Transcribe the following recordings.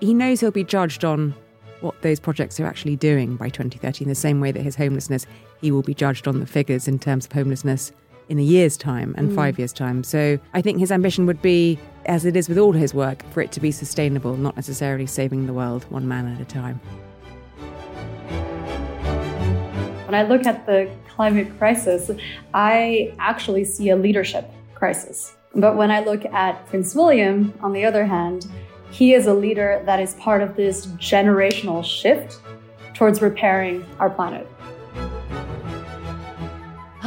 he knows he'll be judged on what those projects are actually doing by 2030 in the same way that his homelessness, he will be judged on the figures in terms of homelessness in a year's time and mm. five years' time. So I think his ambition would be, as it is with all his work, for it to be sustainable, not necessarily saving the world one man at a time. When I look at the climate crisis, I actually see a leadership crisis. But when I look at Prince William, on the other hand, he is a leader that is part of this generational shift towards repairing our planet.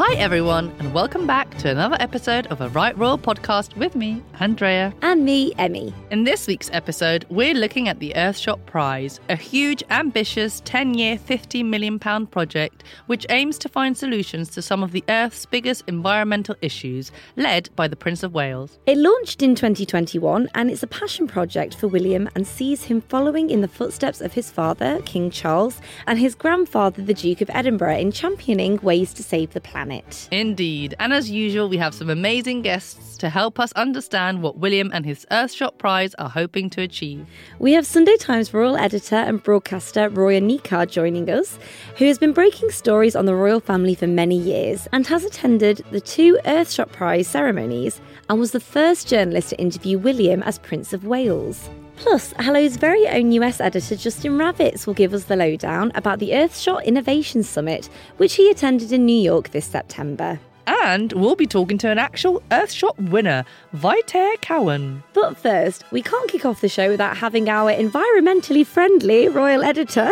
Hi, everyone, and welcome back to another episode of a Right Royal podcast with me, Andrea. And me, Emmy. In this week's episode, we're looking at the Earthshot Prize, a huge, ambitious 10 year, £50 million project which aims to find solutions to some of the Earth's biggest environmental issues, led by the Prince of Wales. It launched in 2021 and it's a passion project for William and sees him following in the footsteps of his father, King Charles, and his grandfather, the Duke of Edinburgh, in championing ways to save the planet planet. Indeed. And as usual, we have some amazing guests to help us understand what William and his Earthshot Prize are hoping to achieve. We have Sunday Times royal editor and broadcaster Roya Nikkhah joining us, who has been breaking stories on the royal family for many years and has attended the two Earthshot Prize ceremonies and was the first journalist to interview William as Prince of Wales. Plus, Hello's very own US editor Justin Ravitz will give us the lowdown about the Earthshot Innovation Summit, which he attended in New York this September. And we'll be talking to an actual Earthshot winner, Vaitea Cowan. But first, we can't kick off the show without having our environmentally friendly royal editor,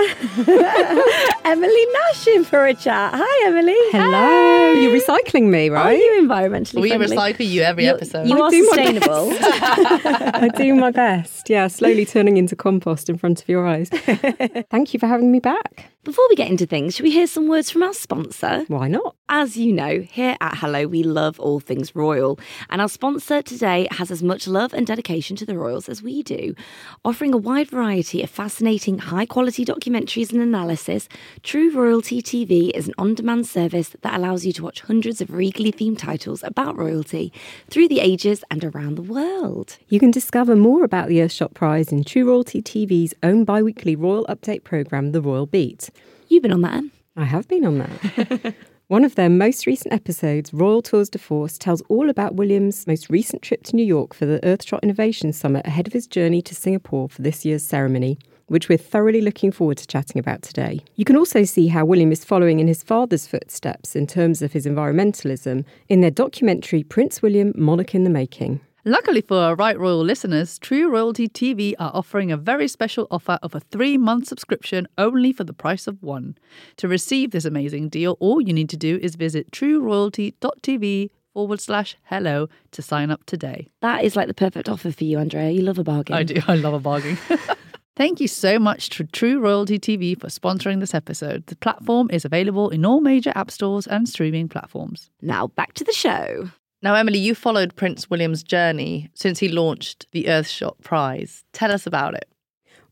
Emily Nash, in for a chat. Hi, Emily. Hello. You're recycling me, right? Are you environmentally we friendly? We recycle you every you, episode. You I are sustainable. I do my best. Yeah, slowly turning into compost in front of your eyes. Thank you for having me back. Before we get into things, should we hear some words from our sponsor? Why not? As you know, here at Hello, we love all things royal, and our sponsor today has as much love and dedication to the royals as we do. Offering a wide variety of fascinating, high quality documentaries and analysis, True Royalty TV is an on demand service that allows you to watch hundreds of regally themed titles about royalty through the ages and around the world. You can discover more about the Earthshot Prize in True Royalty TV's own bi weekly royal update programme, The Royal Beat. You've been on that, I have been on that. One of their most recent episodes, Royal Tours de Force, tells all about William's most recent trip to New York for the Earthshot Innovation Summit ahead of his journey to Singapore for this year's ceremony, which we're thoroughly looking forward to chatting about today. You can also see how William is following in his father's footsteps in terms of his environmentalism in their documentary Prince William Monarch in the Making. Luckily for our Right Royal listeners, True Royalty TV are offering a very special offer of a three month subscription only for the price of one. To receive this amazing deal, all you need to do is visit trueroyalty.tv forward slash hello to sign up today. That is like the perfect offer for you, Andrea. You love a bargain. I do. I love a bargain. Thank you so much to True Royalty TV for sponsoring this episode. The platform is available in all major app stores and streaming platforms. Now back to the show. Now, Emily, you followed Prince William's journey since he launched the Earthshot Prize. Tell us about it.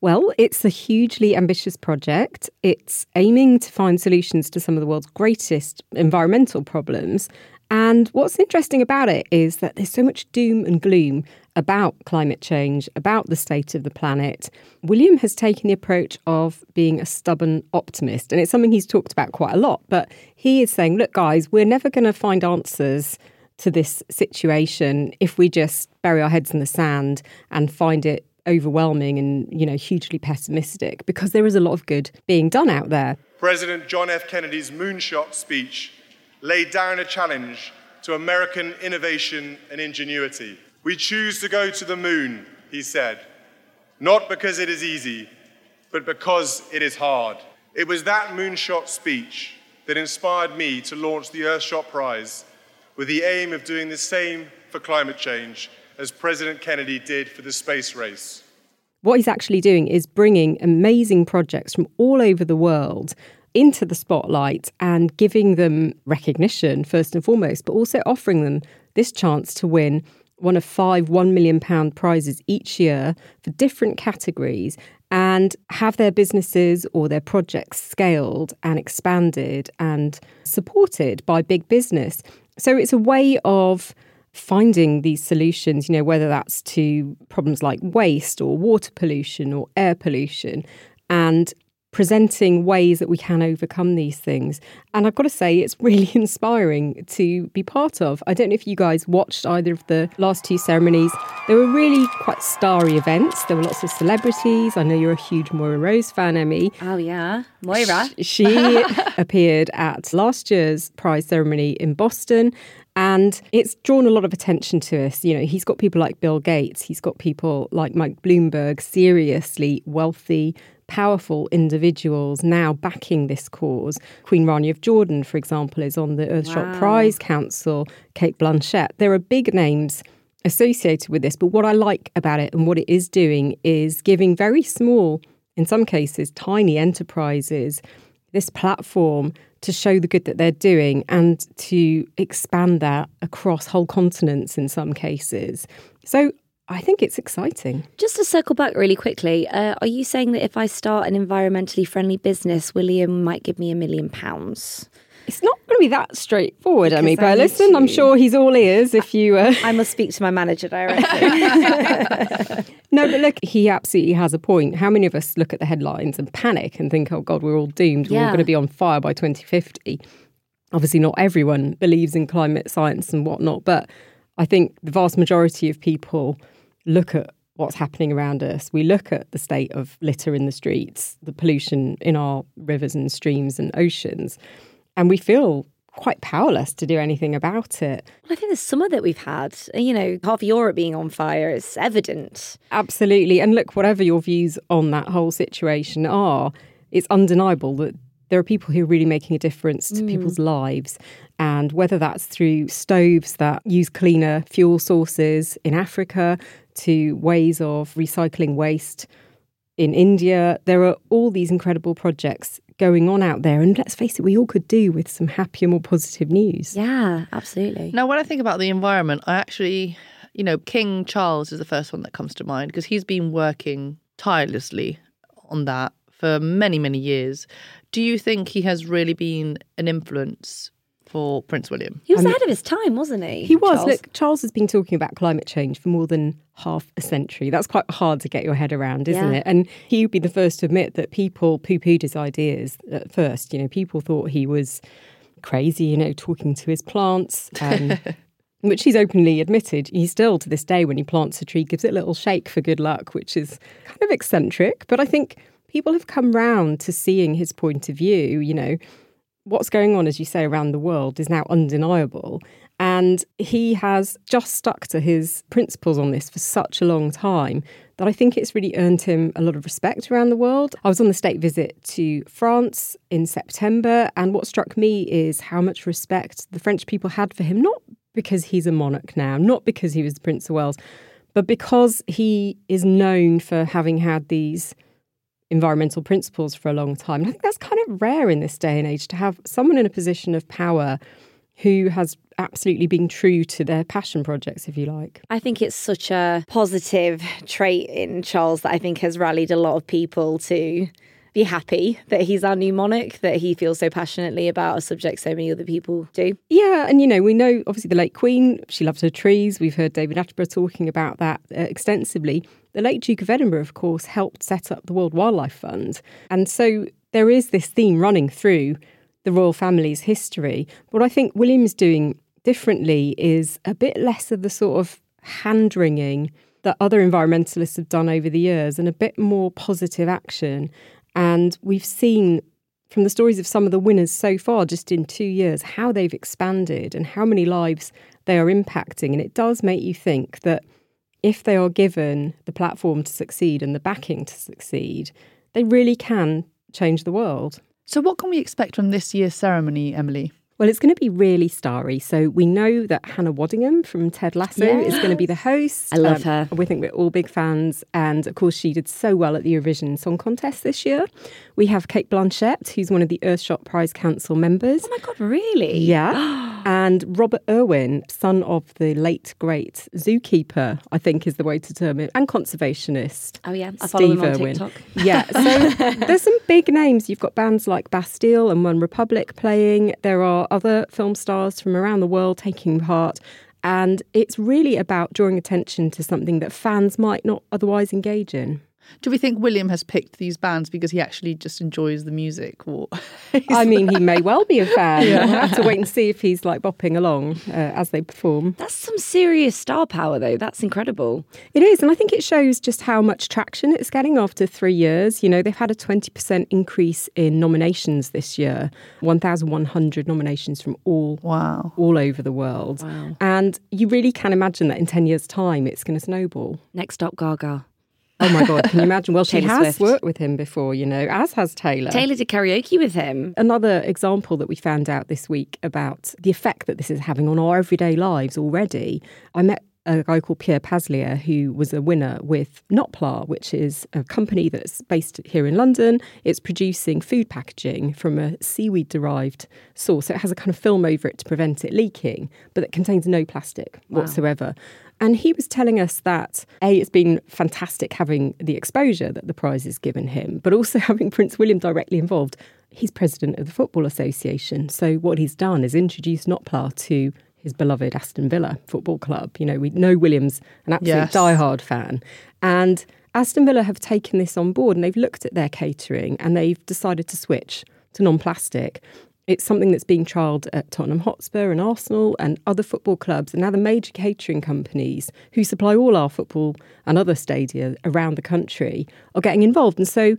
Well, it's a hugely ambitious project. It's aiming to find solutions to some of the world's greatest environmental problems. And what's interesting about it is that there's so much doom and gloom about climate change, about the state of the planet. William has taken the approach of being a stubborn optimist. And it's something he's talked about quite a lot. But he is saying, look, guys, we're never going to find answers to this situation if we just bury our heads in the sand and find it overwhelming and you know hugely pessimistic because there is a lot of good being done out there. President John F Kennedy's moonshot speech laid down a challenge to American innovation and ingenuity. We choose to go to the moon, he said, not because it is easy, but because it is hard. It was that moonshot speech that inspired me to launch the Earthshot Prize with the aim of doing the same for climate change as President Kennedy did for the space race. What he's actually doing is bringing amazing projects from all over the world into the spotlight and giving them recognition, first and foremost, but also offering them this chance to win one of five £1 million prizes each year for different categories and have their businesses or their projects scaled and expanded and supported by big business. So it's a way of finding these solutions, you know, whether that's to problems like waste or water pollution or air pollution, and presenting ways that we can overcome these things. And I've got to say, it's really inspiring to be part of. I don't know if you guys watched either of the last two ceremonies. They were really quite starry events. There were lots of celebrities. I know you're a huge Moira Rose fan, Emmy. Oh, yeah. Moira. She appeared at last year's prize ceremony in Boston. And it's drawn a lot of attention to us. You know, he's got people like Bill Gates, he's got people like Mike Bloomberg, seriously wealthy, powerful individuals now backing this cause. Queen Rania of Jordan, for example, is on the Earthshot wow. Prize Council, Cate Blanchett. There are big names associated with this, but what I like about it and what it is doing is giving very small, in some cases, tiny enterprises this platform to show the good that they're doing and to expand that across whole continents in some cases. So I think it's exciting. Just to circle back really quickly, uh, are you saying that if I start an environmentally friendly business, William might give me a million pounds? It's not going to be that straightforward, mean, but listen, to... I'm sure he's all ears if you. Uh... I must speak to my manager directly. no, but look, he absolutely has a point. How many of us look at the headlines and panic and think, oh God, we're all doomed, we're all going to be on fire by 2050? Obviously, not everyone believes in climate science and whatnot, but I think the vast majority of people look at what's happening around us. We look at the state of litter in the streets, the pollution in our rivers and streams and oceans, and we feel quite powerless to do anything about it. Well, I think the summer that we've had, you know, half Europe being on fire is evident. Absolutely. And look, whatever your views on that whole situation are, it's undeniable that there are people who are really making a difference to mm. people's lives. And whether that's through stoves that use cleaner fuel sources in Africa, to ways of recycling waste in India. There are all these incredible projects going on out there. And let's face it, we all could do with some happier, more positive news. Yeah, absolutely. Now, when I think about the environment, I actually, you know, King Charles is the first one that comes to mind because he's been working tirelessly on that for many, many years. Do you think he has really been an influence for Prince William. He was ahead of his time, wasn't he? He was. Charles? Look, Charles has been talking about climate change for more than half a century. That's quite hard to get your head around, isn't yeah. it? And he would be the first to admit that people poo pooed his ideas at first. You know, people thought he was crazy, you know, talking to his plants. Um, which he's openly admitted. He still, to this day, when he plants a tree, gives it a little shake for good luck, which is kind of eccentric. But I think people have come round to seeing his point of view. You know, what's going on, as you say, around the world is now undeniable. And he has just stuck to his principles on this for such a long time that I think it's really earned him a lot of respect around the world. I was on the state visit to France in September, and what struck me is how much respect the French people had for him, not because he's a monarch now, not because he was the Prince of Wales, but because he is known for having had these environmental principles for a long time. And I think that's kind of rare in this day and age to have someone in a position of power who has absolutely been true to their passion projects, if you like. I think it's such a positive trait in Charles that I think has rallied a lot of people to be happy that he's our new monarch, that he feels so passionately about a subject so many other people do. Yeah, and you know, we know obviously the late Queen, she loved her trees. We've heard David Attenborough talking about that uh, extensively. The late Duke of Edinburgh, of course, helped set up the World Wildlife Fund. And so there is this theme running through the royal family's history. What I think William's doing differently is a bit less of the sort of hand wringing that other environmentalists have done over the years and a bit more positive action. And we've seen from the stories of some of the winners so far, just in two years, how they've expanded and how many lives they are impacting. And it does make you think that if they are given the platform to succeed and the backing to succeed, they really can change the world. So, what can we expect from this year's ceremony, Emily? Well, it's going to be really starry. So we know that Hannah Waddingham from Ted Lasso yes. is going to be the host. I love um, her. We think we're all big fans. And of course, she did so well at the Eurovision Song Contest this year. We have Cate Blanchett, who's one of the Earthshot Prize Council members. Oh my God, really? Yeah. and Robert Irwin, son of the late, great zookeeper, I think is the way to term it, and conservationist. Oh, yeah. I Steve Irwin. TikTok. Yeah. So there's some big names. You've got bands like Bastille and One Republic playing. There are other film stars from around the world taking part. And it's really about drawing attention to something that fans might not otherwise engage in. Do we think William has picked these bands because he actually just enjoys the music? Or I mean, he may well be a fan. yeah. We'll have to wait and see if he's like bopping along uh, as they perform. That's some serious star power, though. That's incredible. It is. And I think it shows just how much traction it's getting after three years. You know, they've had a 20% increase in nominations this year 1,100 nominations from all, wow. all over the world. Wow. And you really can imagine that in 10 years' time, it's going to snowball. Next up, Gaga. Oh my God, can you imagine? Well, she has Swift. worked with him before, you know, as has Taylor. Taylor did karaoke with him. Another example that we found out this week about the effect that this is having on our everyday lives already. I met a guy called Pierre Paslier, who was a winner with Notpla, which is a company that's based here in London. It's producing food packaging from a seaweed derived source. So it has a kind of film over it to prevent it leaking, but it contains no plastic wow. whatsoever. And he was telling us that A, it's been fantastic having the exposure that the prize has given him, but also having Prince William directly involved. He's president of the Football Association. So what he's done is introduced Notpla to his beloved Aston Villa Football Club. You know, we know William's an absolute yes. diehard fan. And Aston Villa have taken this on board and they've looked at their catering and they've decided to switch to non plastic. It's something that's being trialled at Tottenham Hotspur and Arsenal and other football clubs. And now the major catering companies who supply all our football and other stadia around the country are getting involved. And so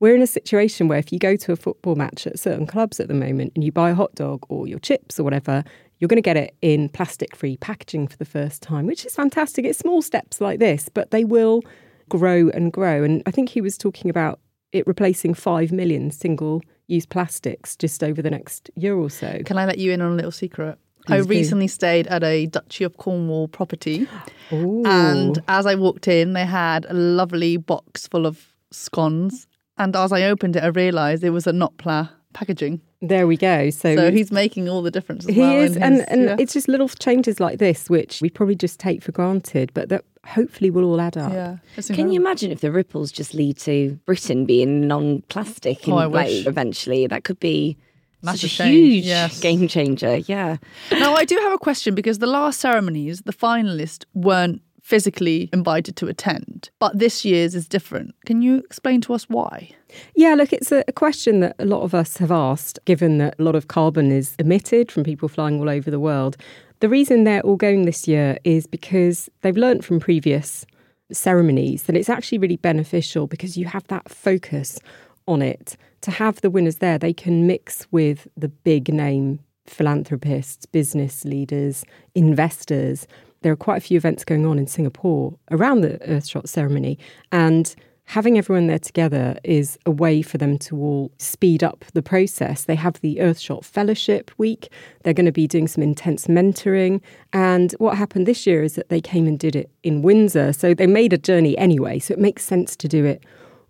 we're in a situation where if you go to a football match at certain clubs at the moment and you buy a hot dog or your chips or whatever, you're going to get it in plastic free packaging for the first time, which is fantastic. It's small steps like this, but they will grow and grow. And I think he was talking about it replacing 5 million single use plastics just over the next year or so. Can I let you in on a little secret? Please I recently do. stayed at a Duchy of Cornwall property. Ooh. And as I walked in, they had a lovely box full of scones. And as I opened it, I realised it was a Notpla packaging. There we go. So, so he's making all the difference. he well is, his, and, and yeah. it's just little changes like this which we probably just take for granted, but that hopefully will all add up. Yeah. Can you imagine if the ripples just lead to Britain being non-plastic oh, like, eventually? That could be Massive such a huge yes. game changer. Yeah. Now I do have a question because the last ceremonies, the finalists weren't physically invited to attend, but this year's is different. Can you explain to us why? Yeah, look, it's a, question that a lot of us have asked, given that a lot of carbon is emitted from people flying all over the world. The reason they're all going this year is because they've learned from previous ceremonies that it's actually really beneficial because you have that focus on it. To have the winners there, they can mix with the big name philanthropists, business leaders, investors. There are quite a few events going on in Singapore around the Earthshot ceremony. And having everyone there together is a way for them to all speed up the process. They have the Earthshot Fellowship Week. They're going to be doing some intense mentoring. And what happened this year is that they came and did it in Windsor. So they made a journey anyway. So it makes sense to do it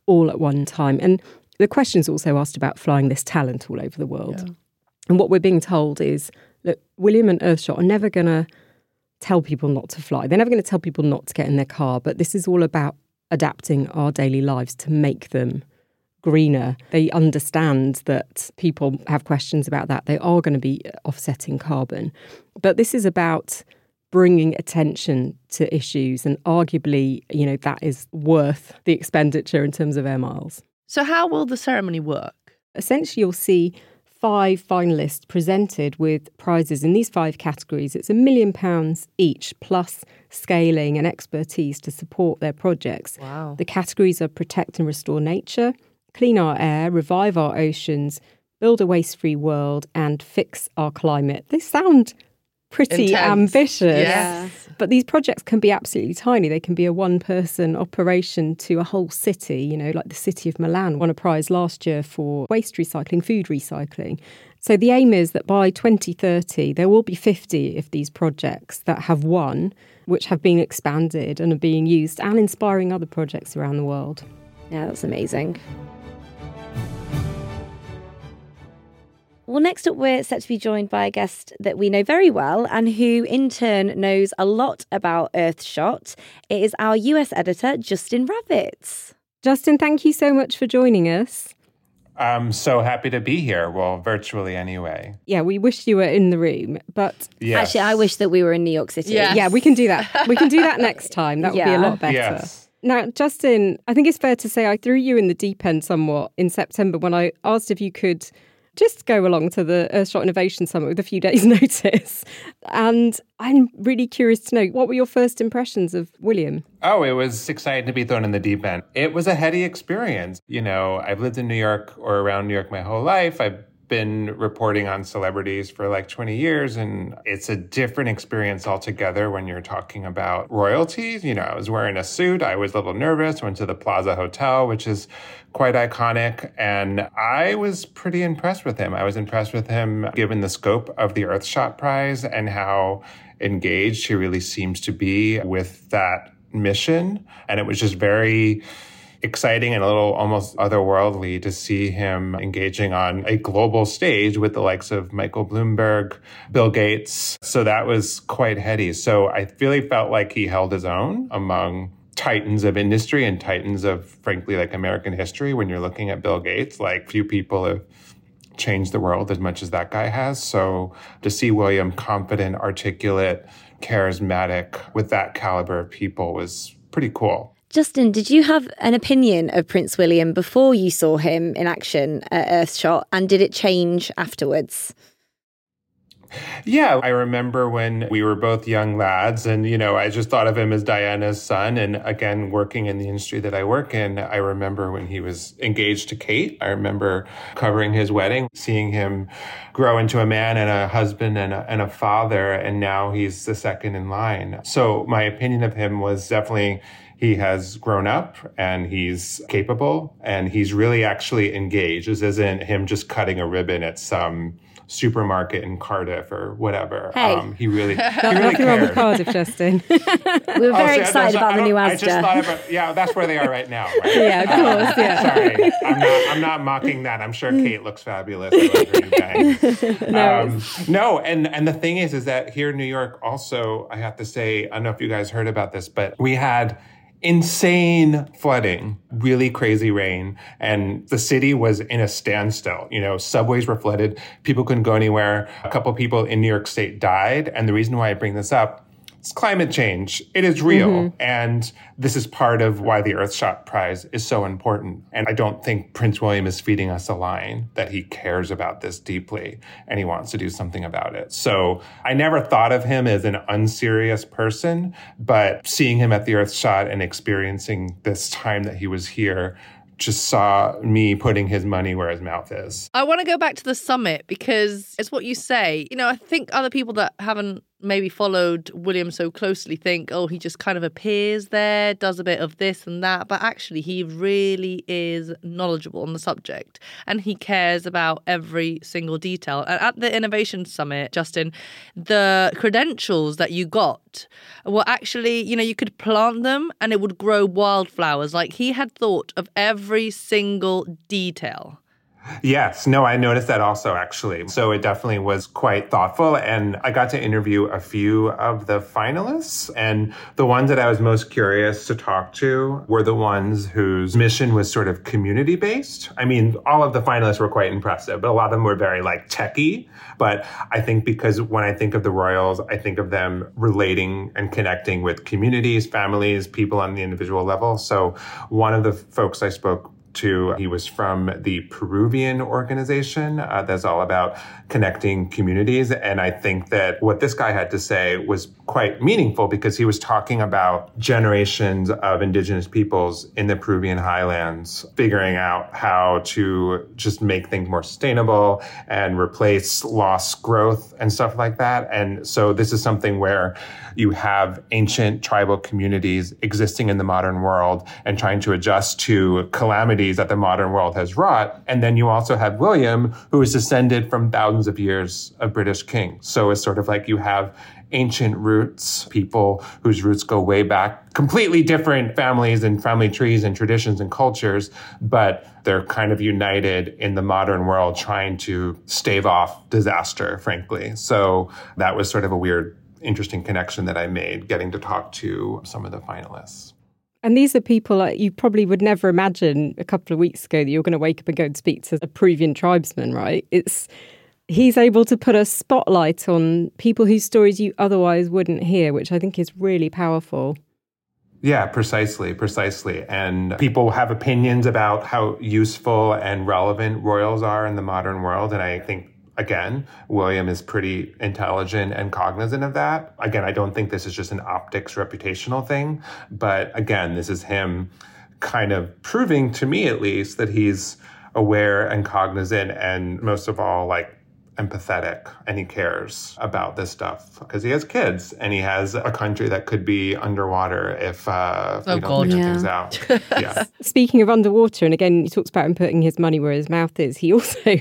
all at one time. And the question's also asked about flying this talent all over the world. Yeah. And what we're being told is that William and Earthshot are never going to tell people not to fly. They're never going to tell people not to get in their car, but this is all about adapting our daily lives to make them greener. They understand that people have questions about that. They are going to be uh, offsetting carbon. But this is about bringing attention to issues and arguably, you know, that is worth the expenditure in terms of air miles. So how will the ceremony work? Essentially you'll see five finalists presented with prizes in these five categories. It's a million pounds each, plus scaling and expertise to support their projects. Wow. The categories are protect and restore nature, clean our air, revive our oceans, build a waste free world, and fix our climate. They sound pretty Intense. ambitious. Yes. But these projects can be absolutely tiny. They can be a one person operation to a whole city, you know, like the city of Milan won a prize last year for waste recycling, food recycling. So the aim is that by 2030, there will be 50 of these projects that have won, which have been expanded and are being used and inspiring other projects around the world. Yeah, that's amazing. Well, next up, we're set to be joined by a guest that we know very well and who, in turn, knows a lot about Earthshot. It is our US editor, Justin Ravitz. Justin, thank you so much for joining us. I'm so happy to be here. Well, virtually anyway. Yeah, we wish you were in the room, but Yes. Actually, I wish that we were in New York City. Yeah. yeah, we can do that. We can do that next time. That would be a lot better. Yes. Now, Justin, I think it's fair to say I threw you in the deep end somewhat in September when I asked if you could just go along to the Earthshot Innovation Summit with a few days' notice. And I'm really curious to know what were your first impressions of William? Oh, it was exciting to be thrown in the deep end. It was a heady experience. You know, I've lived in New York or around New York my whole life. I've been reporting on celebrities for like 20 years, and it's a different experience altogether when you're talking about royalties. You know, I was wearing a suit, I was a little nervous, went to the Plaza Hotel, which is quite iconic, and I was pretty impressed with him. I was impressed with him given the scope of the Earthshot Prize and how engaged he really seems to be with that mission. And it was just very exciting and a little almost otherworldly to see him engaging on a global stage with the likes of Michael Bloomberg, Bill Gates. So that was quite heady. So I really felt like he held his own among titans of industry and titans of frankly like American history when you're looking at Bill Gates like few people have changed the world as much as that guy has. So to see William confident, articulate, charismatic with that caliber of people was pretty cool. Justin, did you have an opinion of Prince William before you saw him in action at Earthshot, and did it change afterwards? Yeah, I remember when we were both young lads, and you know, I just thought of him as Diana's son. And again, working in the industry that I work in, I remember when he was engaged to Kate. I remember covering his wedding, seeing him grow into a man and a husband and a, and a father, and now he's the second in line. So my opinion of him was definitely he has grown up and he's capable and he's really actually engaged. This isn't him just cutting a ribbon at some supermarket in Cardiff or whatever. Hey. Um, he really, he really Nothing wrong with cared. Cardiff, Justin. We were Oh, very see, excited that's- about the new don't- I just thought about, yeah, that's where they are right now. Right? Yeah, of course, yeah. Sorry, I'm not, I'm not mocking that. I'm sure Kate looks fabulous. I love her new bang. No, Um, no, and and the thing is, is that here in New York, also, I have to say, I don't know if you guys heard about this, but we had insane flooding, really crazy rain, and the city was in a standstill. You know, subways were flooded, people couldn't go anywhere. A couple people in New York State died, and the reason why I bring this up it's climate change. It is real. Mm-hmm. And this is part of why the Earthshot Prize is so important. And I don't think Prince William is feeding us a line that he cares about this deeply and he wants to do something about it. So I never thought of him as an unserious person, but seeing him at the Earthshot and experiencing this time that he was here just saw me putting his money where his mouth is. I want to go back to the summit because it's what you say. You know, I think other people that haven't maybe followed William so closely think, oh, he just kind of appears there, does a bit of this and that. But actually, he really is knowledgeable on the subject and he cares about every single detail. And at the Innovation Summit, Justin, the credentials that you got were actually, you know, you could plant them and it would grow wildflowers. Like he had thought of every single detail. Yes, no, I noticed that also actually. So it definitely was quite thoughtful. And I got to interview a few of the finalists. And the ones that I was most curious to talk to were the ones whose mission was sort of community based. I mean, all of the finalists were quite impressive, but a lot of them were very like techie. But I think because when I think of the Royals, I think of them relating and connecting with communities, families, people on the individual level. So one of the folks I spoke to. He was from the Peruvian organization uh, that's all about connecting communities. And I think that what this guy had to say was quite meaningful because he was talking about generations of indigenous peoples in the Peruvian highlands, figuring out how to just make things more sustainable and replace lost growth and stuff like that. And so this is something where you have ancient tribal communities existing in the modern world and trying to adjust to that the modern world has wrought. And then you also have William, who is descended from thousands of years of British kings. So it's sort of like you have ancient roots, people whose roots go way back, completely different families and family trees and traditions and cultures, but they're kind of united in the modern world trying to stave off disaster, frankly. So that was sort of a weird interesting connection that I made getting to talk to some of the finalists. And these are people like you probably would never imagine a couple of weeks ago that you're going to wake up and go and speak to a Peruvian tribesman, right? It's he's able to put a spotlight on people whose stories you otherwise wouldn't hear, which I think is really powerful. Yeah, precisely, precisely. And people have opinions about how useful and relevant royals are in the modern world. And I think again, William is pretty intelligent and cognizant of that. Again, I don't think this is just an optics reputational thing, but again, this is him kind of proving to me at least that he's aware and cognizant and most of all like empathetic and he cares about this stuff because he has kids and he has a country that could be underwater if uh, Oh, we don't God. figure Yeah. things out. yeah. Speaking of underwater, and again, he talks about him putting his money where his mouth is. He also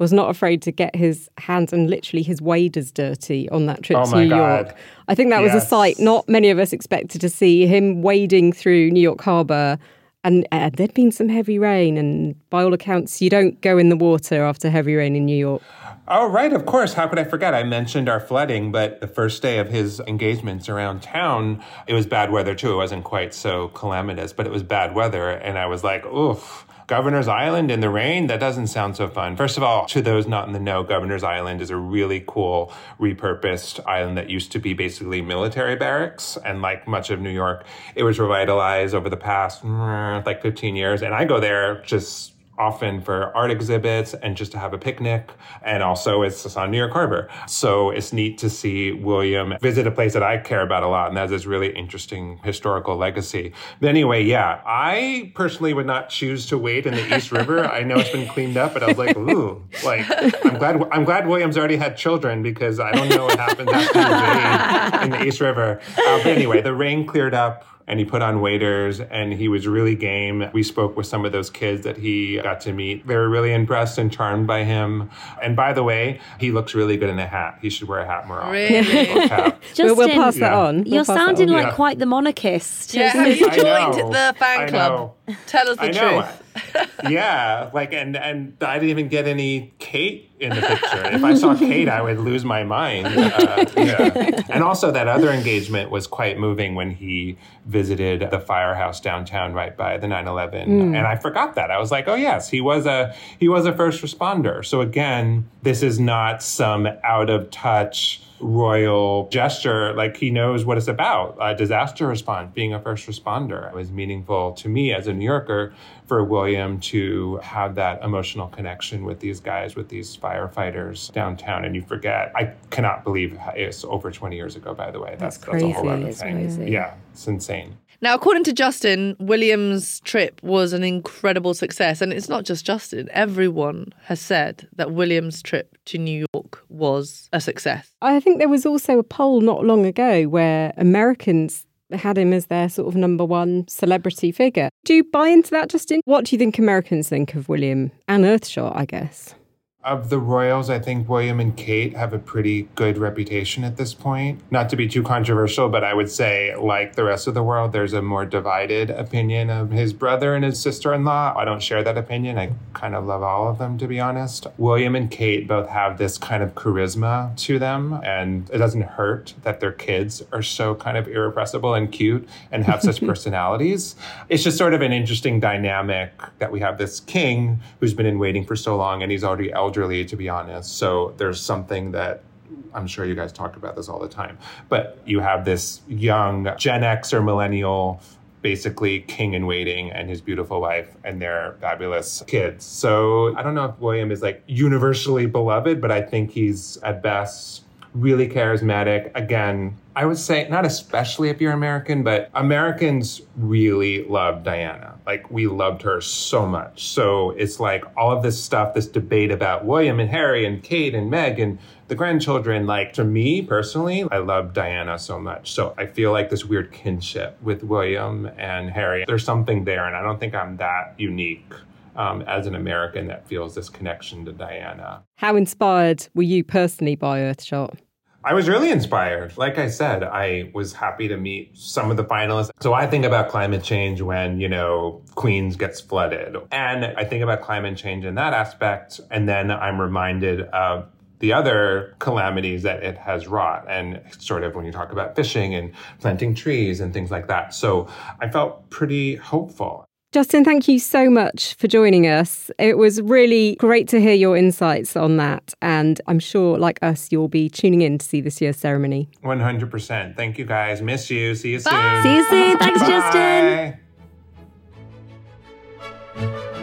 was not afraid to get his hands and literally his waders dirty on that trip Oh to New God. York. I think that was a sight not many of us expected to see him wading through New York Harbor. And uh, there'd been some heavy rain, and by all accounts, you don't go in the water after heavy rain in New York. Oh, right, of course. How could I forget? I mentioned our flooding, but the first day of his engagements around town, it was bad weather too. It wasn't quite so calamitous, but it was bad weather. And I was like, oof. Governor's Island in the rain? That doesn't sound so fun. First of all, to those not in the know, Governor's Island is a really cool repurposed island that used to be basically military barracks. And like much of New York, it was revitalized over the past mm, like 15 years. And I go there just often for art exhibits and just to have a picnic. And also it's on New York Harbor. So it's neat to see William visit a place that I care about a lot. And that has this really interesting historical legacy. But anyway, yeah, I personally would not choose to wait in the East River. I know it's been cleaned up, but I was like, ooh, like I'm glad I'm glad William's already had children because I don't know what happens after you wade in the East River. Uh, but anyway, the rain cleared up and he put on waiters and he was really game. We spoke with some of those kids that he got to meet. They were really impressed and charmed by him. And by the way, he looks really good in a hat. He should wear a hat more often. Really? Or cap. We'll, we'll pass that Yeah. on. We'll You're pass that sounding on. like Yeah. quite the monarchist. Yeah, have you I joined know. the fan club? Tell us the I know. truth. yeah, like and and I didn't even get any Kate in the picture. If I saw Kate, I would lose my mind. Uh, yeah. And also that other engagement was quite moving when he visited the firehouse downtown right by the 9/11. And I forgot that. I was like, "Oh yes, he was a he was a first responder." So again, this is not some out of touch royal gesture. Like he knows what it's about. A disaster response, being a first responder. It was meaningful to me as a New Yorker for William to have that emotional connection with these guys, with these firefighters downtown. And you forget, I cannot believe it's over 20 years ago, by the way. That's, That's a whole crazy. other It's thing. crazy. Yeah, it's insane. Now, according to Justin, William's trip was an incredible success. And it's not just Justin, everyone has said that William's trip to New York was a success. I think there was also a poll not long ago where Americans had him as their sort of number one celebrity figure. Do you buy into that, Justin? What do you think Americans think of William and Earthshot, I guess? Of the royals, I think William and Kate have a pretty good reputation at this point. Not to be too controversial, but I would say, like the rest of the world, there's a more divided opinion of his brother and his sister in law. I don't share that opinion. I kind of love all of them, to be honest. William and Kate both have this kind of charisma to them, and it doesn't hurt that their kids are so kind of irrepressible and cute and have such personalities. It's just sort of an interesting dynamic that we have this king who's been in waiting for so long and he's already elderly, to be honest. So there's something that I'm sure you guys talk about this all the time, but you have this young Gen X or millennial, basically king in waiting, and his beautiful wife and their fabulous kids. So I don't know if William is like universally beloved, but I think he's at best really charismatic. Again, I would say not especially if you're American, but Americans really love Diana. Like we loved her so much. So it's like all of this stuff, this debate about William and Harry and Kate and Meg and the grandchildren. Like to me personally, I love Diana so much. So I feel like this weird kinship with William and Harry. There's something there, and I don't think I'm that unique. Um, as an American, that feels this connection to Diana. How inspired were you personally by Earthshot? I was really inspired. Like I said, I was happy to meet some of the finalists. So I think about climate change when, you know, Queens gets flooded. And I think about climate change in that aspect. And then I'm reminded of the other calamities that it has wrought and sort of when you talk about fishing and planting trees and things like that. So I felt pretty hopeful. Justin, thank you so much for joining us. It was really great to hear your insights on that. And I'm sure, like us, you'll be tuning in to see this year's ceremony. 100%. Thank you guys. Miss you. See you Bye. soon. See you soon. Thanks, Bye. Justin.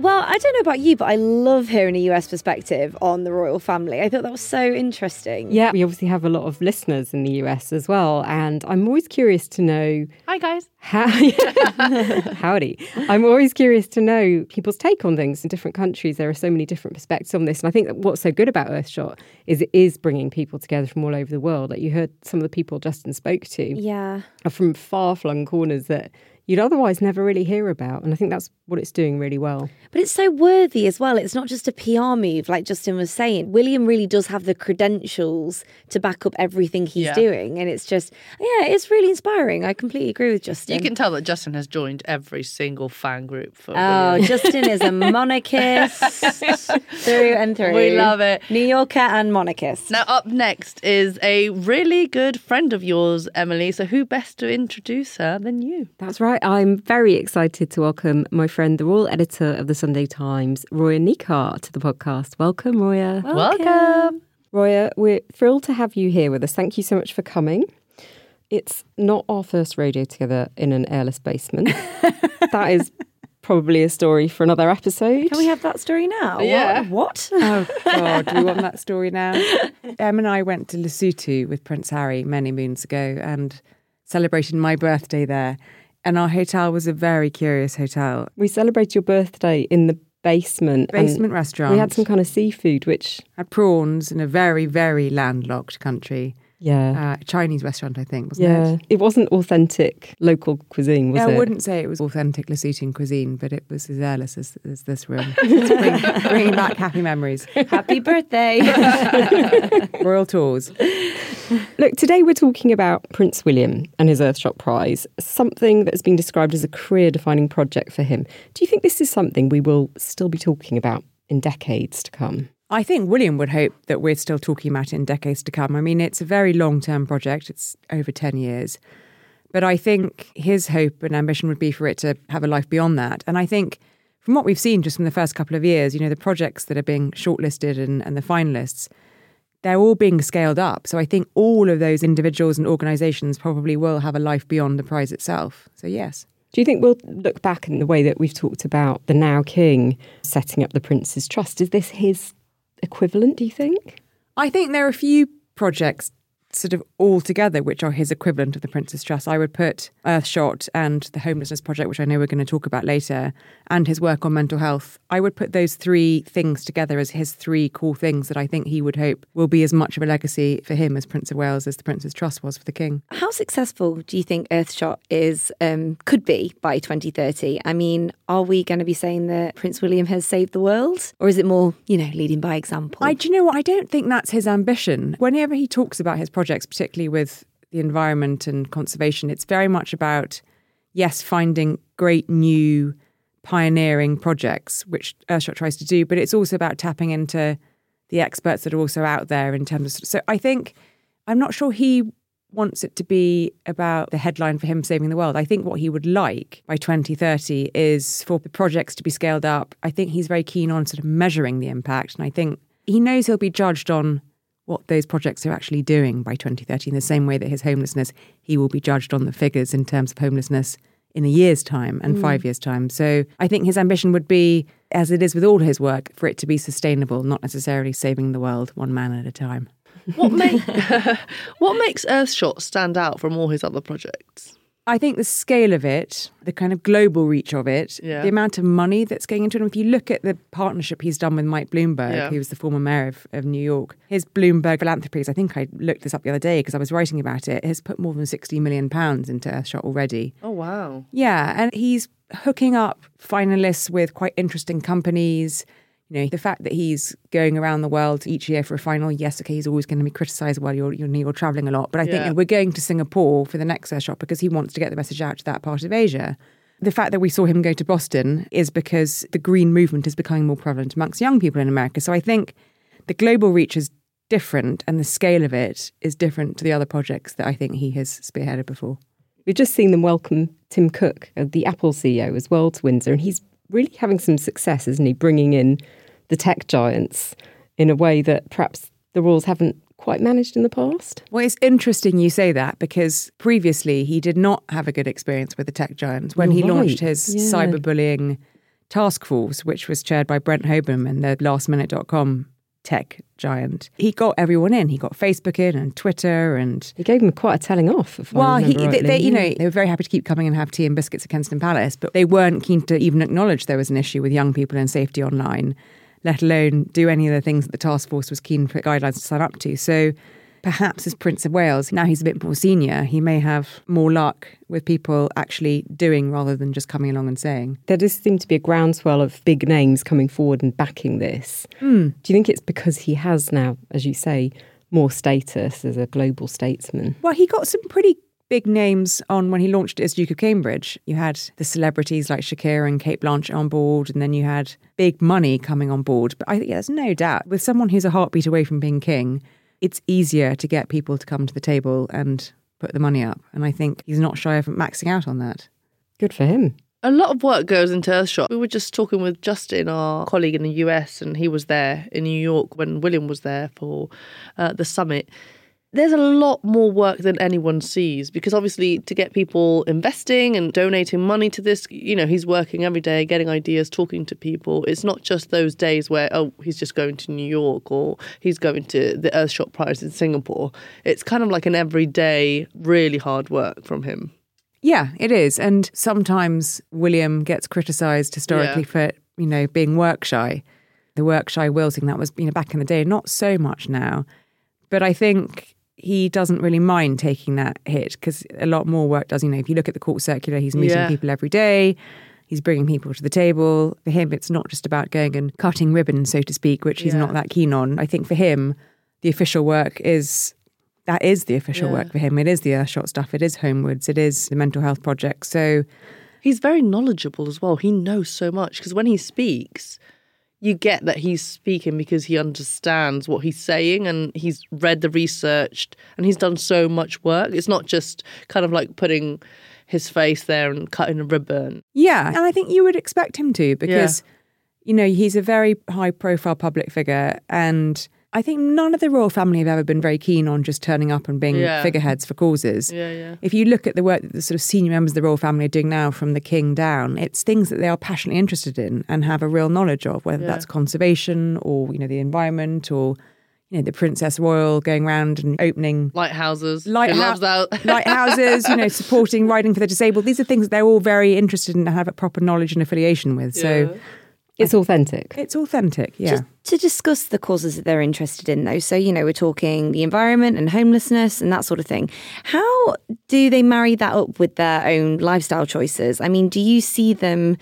Well, I don't know about you, but I love hearing a US perspective on the royal family. I thought that was so interesting. Yeah, we obviously have a lot of listeners in the US as well. And I'm always curious to know Hi, guys. how. Howdy. I'm always curious to know people's take on things in different countries. There are so many different perspectives on this. And I think that what's so good about Earthshot is it is bringing people together from all over the world. Like you heard some of the people Justin spoke to Yeah. are from far flung corners that you'd otherwise never really hear about. And I think that's what it's doing really well. But it's so worthy as well. It's not just a PR move, like Justin was saying. William really does have the credentials to back up everything he's Yeah. doing. And it's just, yeah, it's really inspiring. I completely agree with Justin. You can tell that Justin has joined every single fan group for Oh, William. Justin is a monarchist through and through. We love it. New Yorker and monarchist. Now, up next is a really good friend of yours, Emily. So, who best to introduce her than you? That's right. I'm very excited to welcome my friend, the royal editor of the Sunday Times, Roya Nikkhah, to the podcast. Welcome, Roya. Welcome. Roya, we're thrilled to have you here with us. Thank you so much for coming. It's not our first radio together in an airless basement. that is probably a story for another episode. Can we have that story now? Yeah. What? Oh God, do we want that story now? Em and I went to Lesotho with Prince Harry many moons ago and celebrated my birthday there. And our hotel was a very curious hotel. We celebrated your birthday in the basement. Basement restaurant. We had some kind of seafood, which, had prawns in a very, very landlocked country. Yeah. Uh, a Chinese restaurant, I think, wasn't yeah. it? It wasn't authentic local cuisine, was Yeah, it? I wouldn't say it was authentic Lesothian cuisine, but it was as airless as, as this room. Bring, bringing back happy memories. Happy birthday. Royal tours. Look, today we're talking about Prince William and his Earthshot Prize, something that has been described as a career defining project for him. Do you think this is something we will still be talking about in decades to come? I think William would hope that we're still talking about it in decades to come. I mean, it's a very long term project, it's over 10 years. But I think his hope and ambition would be for it to have a life beyond that. And I think from what we've seen just from the first couple of years, you know, the projects that are being shortlisted and, and the finalists, they're all being scaled up. So I think all of those individuals and organisations probably will have a life beyond the prize itself. So, yes. Do you think we'll look back in the way that we've talked about the now king setting up the Prince's Trust? Is this his equivalent, do you think? I think there are a few projects sort of all together which are his equivalent of the Prince's Trust. I would put Earthshot and the Homelessness Project, which I know we're going to talk about later, and his work on mental health. I would put those three things together as his three cool things that I think he would hope will be as much of a legacy for him as Prince of Wales as the Prince's Trust was for the King. How successful do you think Earthshot is um, could be by 2030? I mean, are we going to be saying that Prince William has saved the world, or is it more, you know, leading by example? I, do you know what? I don't think that's his ambition. Whenever he talks about his projects, particularly with the environment and conservation, it's very much about, yes, finding great new pioneering projects, which Earthshot tries to do, but it's also about tapping into the experts that are also out there in terms of. So I think, I'm not sure he wants it to be about the headline for him saving the world. I think what he would like by 2030 is for the projects to be scaled up. I think he's very keen on sort of measuring the impact. And I think he knows he'll be judged on what those projects are actually doing by 2030 in the same way that his homelessness, he will be judged on the figures in terms of homelessness in a year's time and mm. five years' time. So I think his ambition would be, as it is with all his work, for it to be sustainable, not necessarily saving the world one man at a time. What, make, what makes Earthshot stand out from all his other projects? I think the scale of it, the kind of global reach of it, Yeah. the amount of money that's going into it. And if you look at the partnership he's done with Mike Bloomberg, Yeah. who was the former mayor of, of New York, his Bloomberg Philanthropies, I think I looked this up the other day because I was writing about it, has put more than 60 million pounds into Earthshot already. Oh, wow. Yeah, and he's hooking up finalists with quite interesting companies. You know, the fact that he's going around the world each year for a final, yes, okay, he's always going to be criticised while you're, you're, you're travelling a lot. But I Yeah. think we're going to Singapore for the next Earthshot because he wants to get the message out to that part of Asia. The fact that we saw him go to Boston is because the green movement is becoming more prevalent amongst young people in America. So I think the global reach is different and the scale of it is different to the other projects that I think he has spearheaded before. We've just seen them welcome Tim Cook, uh, the Apple CEO, as well to Windsor, and he's really having some success, isn't he? Bringing in the tech giants in a way that perhaps the Royals haven't quite managed in the past. Well, it's interesting you say that because previously he did not have a good experience with the tech giants when You're he right. launched his Yeah. cyberbullying task force, which was chaired by Brent Hoberman and the lastminute.com tech giant. He got everyone in. He got Facebook in and Twitter and He gave them quite a telling off. Well, he, they, they, you know, they were very happy to keep coming and have tea and biscuits at Kensington Palace, but they weren't keen to even acknowledge there was an issue with young people and safety online, let alone do any of the things that the task force was keen for guidelines to sign up to. So perhaps as Prince of Wales, now he's a bit more senior, he may have more luck with people actually doing rather than just coming along and saying. there does seem to be a groundswell of big names coming forward and backing this. Hmm. Do you think it's because he has now, as you say, more status as a global statesman? Well, he got some pretty big names on when he launched it as Duke of Cambridge. You had the celebrities like Shakira and Cate Blanchett on board, and then you had big money coming on board. But I think yeah, there's no doubt with someone who's a heartbeat away from being king, it's easier to get people to come to the table and put the money up. And I think he's not shy of maxing out on that. Good for him. A lot of work goes into Earthshot. We were just talking with Justin, our colleague in the US, and he was there in New York when William was there for uh, the summit. There's a lot more work than anyone sees because obviously to get people investing and donating money to this, you know, he's working every day, getting ideas, talking to people. It's not just those days where, oh, he's just going to New York or he's going to the Earthshot Prize in Singapore. It's kind of like an everyday, really hard work from him. Yeah, it is. And sometimes William gets criticised historically Yeah. for, you know, being work shy. The work shy wilting, that was, you know, back in the day, not so much now. But I think he doesn't really mind taking that hit because a lot more work does, you know, if you look at the court circular, he's meeting Yeah. people every day. He's bringing people to the table. For him, it's not just about going and cutting ribbons, so to speak, which he's Yeah. not that keen on. I think for him, the official work is that is the official Yeah. work for him. It is the Earthshot stuff. It is Homewards. It is the mental health project. So He's very knowledgeable as well. He knows so much because when he speaks, you get that he's speaking because he understands what he's saying and he's read the research and he's done so much work. It's not just kind of like putting his face there and cutting a ribbon. Yeah, and I think you would expect him to because, you know, he's a very high profile public figure. And I think none of the royal family have ever been very keen on just turning up and being Yeah. figureheads for causes. Yeah, yeah. If you look at the work that the sort of senior members of the royal family are doing now from the king down, it's things that they are passionately interested in and have a real knowledge of, whether Yeah. that's conservation or, you know, the environment or, you know, the Princess Royal going around and opening Lighthouses. Lighthouse, lighthouses, you know, supporting riding for the disabled. These are things that they're all very interested in and have a proper knowledge and affiliation with. So It's authentic. it's authentic. Yeah. Just to discuss the causes that they're interested in, though. So, you know, we're talking the environment and homelessness and that sort of thing. How do they marry that up with their own lifestyle choices? I mean, do you see them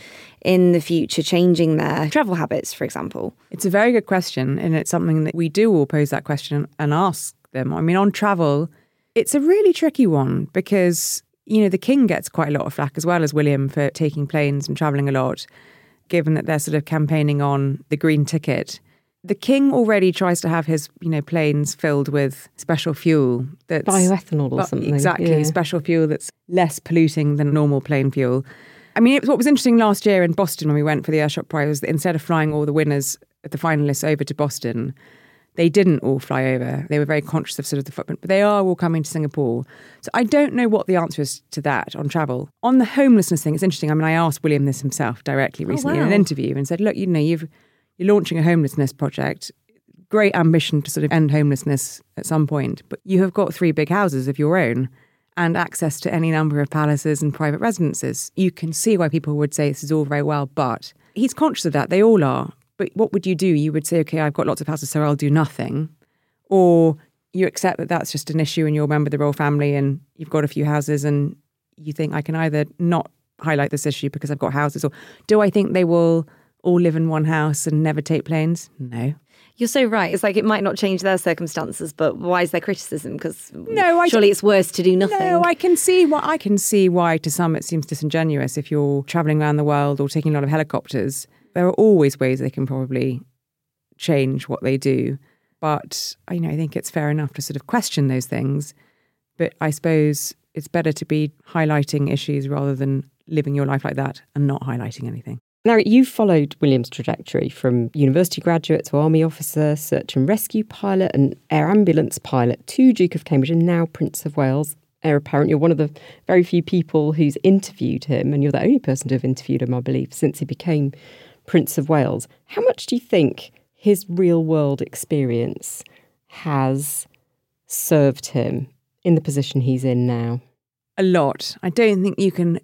in the future changing their travel habits, for example? It's a very good question. And it's something that we do all pose that question and ask them. I mean, on travel, it's a really tricky one because, you know, the king gets quite a lot of flack as well as William for taking planes and traveling a lot, given that they're sort of campaigning on the green ticket. The king already tries to have his, you know, planes filled with special fuel that's Bioethanol or something. Exactly, yeah. special fuel that's less polluting than normal plane fuel. I mean, it, what was interesting last year in Boston when we went for the Earthshot Prize was that instead of flying all the winners, the finalists over to Boston, they didn't all fly over. They were very conscious of sort of the footprint, but they are all coming to Singapore. So I don't know what the answer is to that on travel. On the homelessness thing, it's interesting. I mean, I asked William this himself directly oh, recently in an interview and said, look, you know, you've you're launching a homelessness project. Great ambition to sort of end homelessness at some point, but you have got three big houses of your own and access to any number of palaces and private residences. You can see why people would say this is all very well, but he's conscious of that. They all are. But what would you do? You would say, okay, I've got lots of houses, so I'll do nothing. Or you accept that that's just an issue and you're a member of the royal family and you've got a few houses and you think I can either not highlight this issue because I've got houses, or do I think they will all live in one house and never take planes? No. You're so right. It's like it might not change their circumstances, but why is there criticism? Because No, I- surely it's worse to do nothing. No, I can see why. I can see why. To some, it seems disingenuous if you're traveling around the world or taking a lot of helicopters. There are always ways they can probably change what they do. But you know, I think it's fair enough to sort of question those things. But I suppose it's better to be highlighting issues rather than living your life like that and not highlighting anything. Larry, you've followed William's trajectory from university graduate to army officer, search and rescue pilot, and air ambulance pilot to Duke of Cambridge, and now Prince of Wales. Heir apparent, you're one of the very few people who's interviewed him, and you're the only person to have interviewed him, I believe, since he became Prince of Wales. How much do you think his real world experience has served him in the position he's in now? A lot. I don't think you can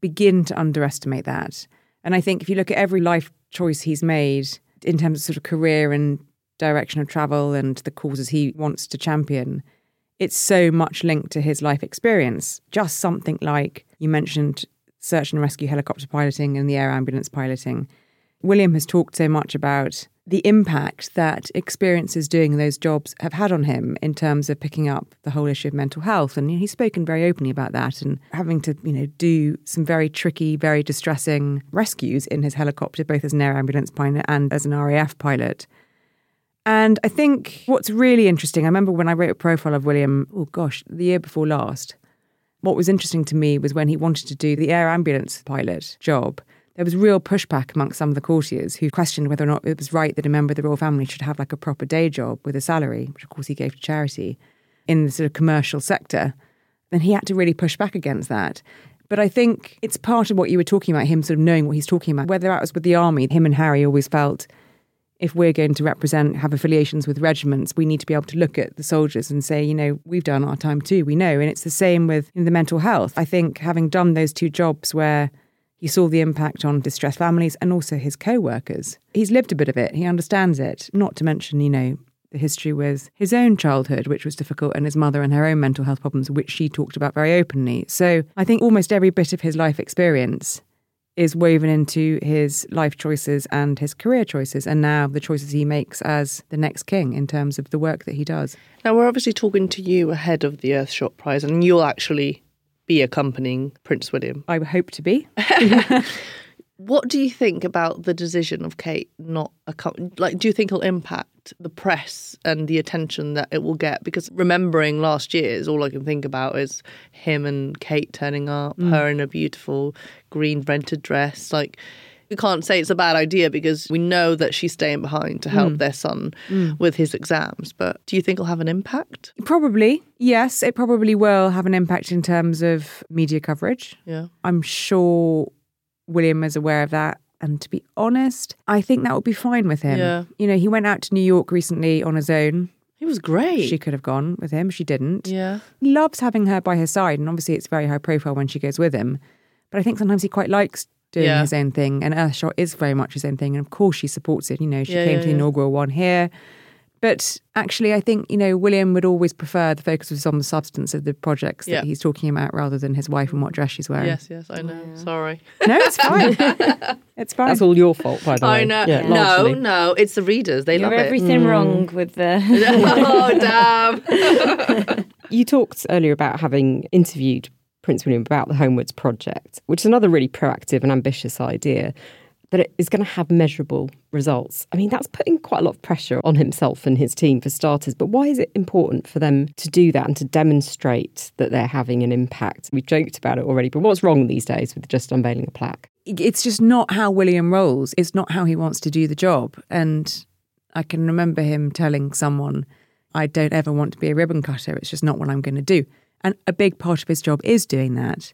begin to underestimate that. And I think if you look at every life choice he's made in terms of sort of career and direction of travel and the causes he wants to champion, it's so much linked to his life experience. Just something like you mentioned search and rescue helicopter piloting and the air ambulance piloting. William has talked so much about the impact that experiences doing those jobs have had on him in terms of picking up the whole issue of mental health. And he's spoken very openly about that and having to, you know, do some very tricky, very distressing rescues in his helicopter, both as an air ambulance pilot and as an RAF pilot. And I think what's really interesting, I remember when I wrote a profile of William, oh gosh, the year before last, what was interesting to me was when he wanted to do the air ambulance pilot job there was real pushback amongst some of the courtiers who questioned whether or not it was right that a member of the royal family should have like a proper day job with a salary, which of course he gave to charity, in the sort of commercial sector. Then he had to really push back against that. But I think it's part of what you were talking about, him sort of knowing what he's talking about. Whether that was with the army, him and Harry always felt if we're going to represent, have affiliations with regiments, we need to be able to look at the soldiers and say, you know, we've done our time too, we know. And it's the same with the mental health. I think having done those two jobs where he saw the impact on distressed families and also his co workers. He's lived a bit of it, he understands it, not to mention, you know, the history with his own childhood, which was difficult, and his mother and her own mental health problems, which she talked about very openly. So I think almost every bit of his life experience is woven into his life choices and his career choices, and now the choices he makes as the next king in terms of the work that he does. Now, we're obviously talking to you ahead of the Earthshot Prize, and you'll actually be accompanying Prince William. I hope to be. what do you think about the decision of Kate not accompanying? Like, do you think it'll impact the press and the attention that it will get? Because remembering last year's, all I can think about is him and Kate turning up, mm. her in a beautiful green rented dress. Like, we can't say it's a bad idea because we know that she's staying behind to help mm. their son mm. with his exams. But do you think it'll have an impact? Probably. Yes, it probably will have an impact in terms of media coverage. Yeah. I'm sure William is aware of that. And to be honest, I think that would be fine with him. Yeah. You know, he went out to New York recently on his own. He was great. She could have gone with him. She didn't. Yeah. He loves having her by his side. And obviously, it's very high profile when she goes with him. But I think sometimes he quite likes doing yeah. his own thing. And Earthshot is very much his own thing. And of course, she supports it. You know, she yeah, came yeah, to the inaugural one here. But actually, I think, you know, William would always prefer the focus was on the substance of the projects that he's talking about rather than his wife and what dress she's wearing. Yes, yes, I know. Sorry. No, it's fine. it's fine. That's all your fault, by the way. I know. no, no, it's the readers. They You're love everything it. wrong mm. with the. oh, damn. you talked earlier about having interviewed Prince William about the Homewards Project, which is another really proactive and ambitious idea that it is going to have measurable results. I mean, that's putting quite a lot of pressure on himself and his team for starters, but why is it important for them to do that and to demonstrate that they're having an impact? We've joked about it already, but what's wrong these days with just unveiling a plaque? It's just not how William rolls. It's not how he wants to do the job. And I can remember him telling someone, I don't ever want to be a ribbon cutter. It's just not what I'm going to do. And a big part of his job is doing that.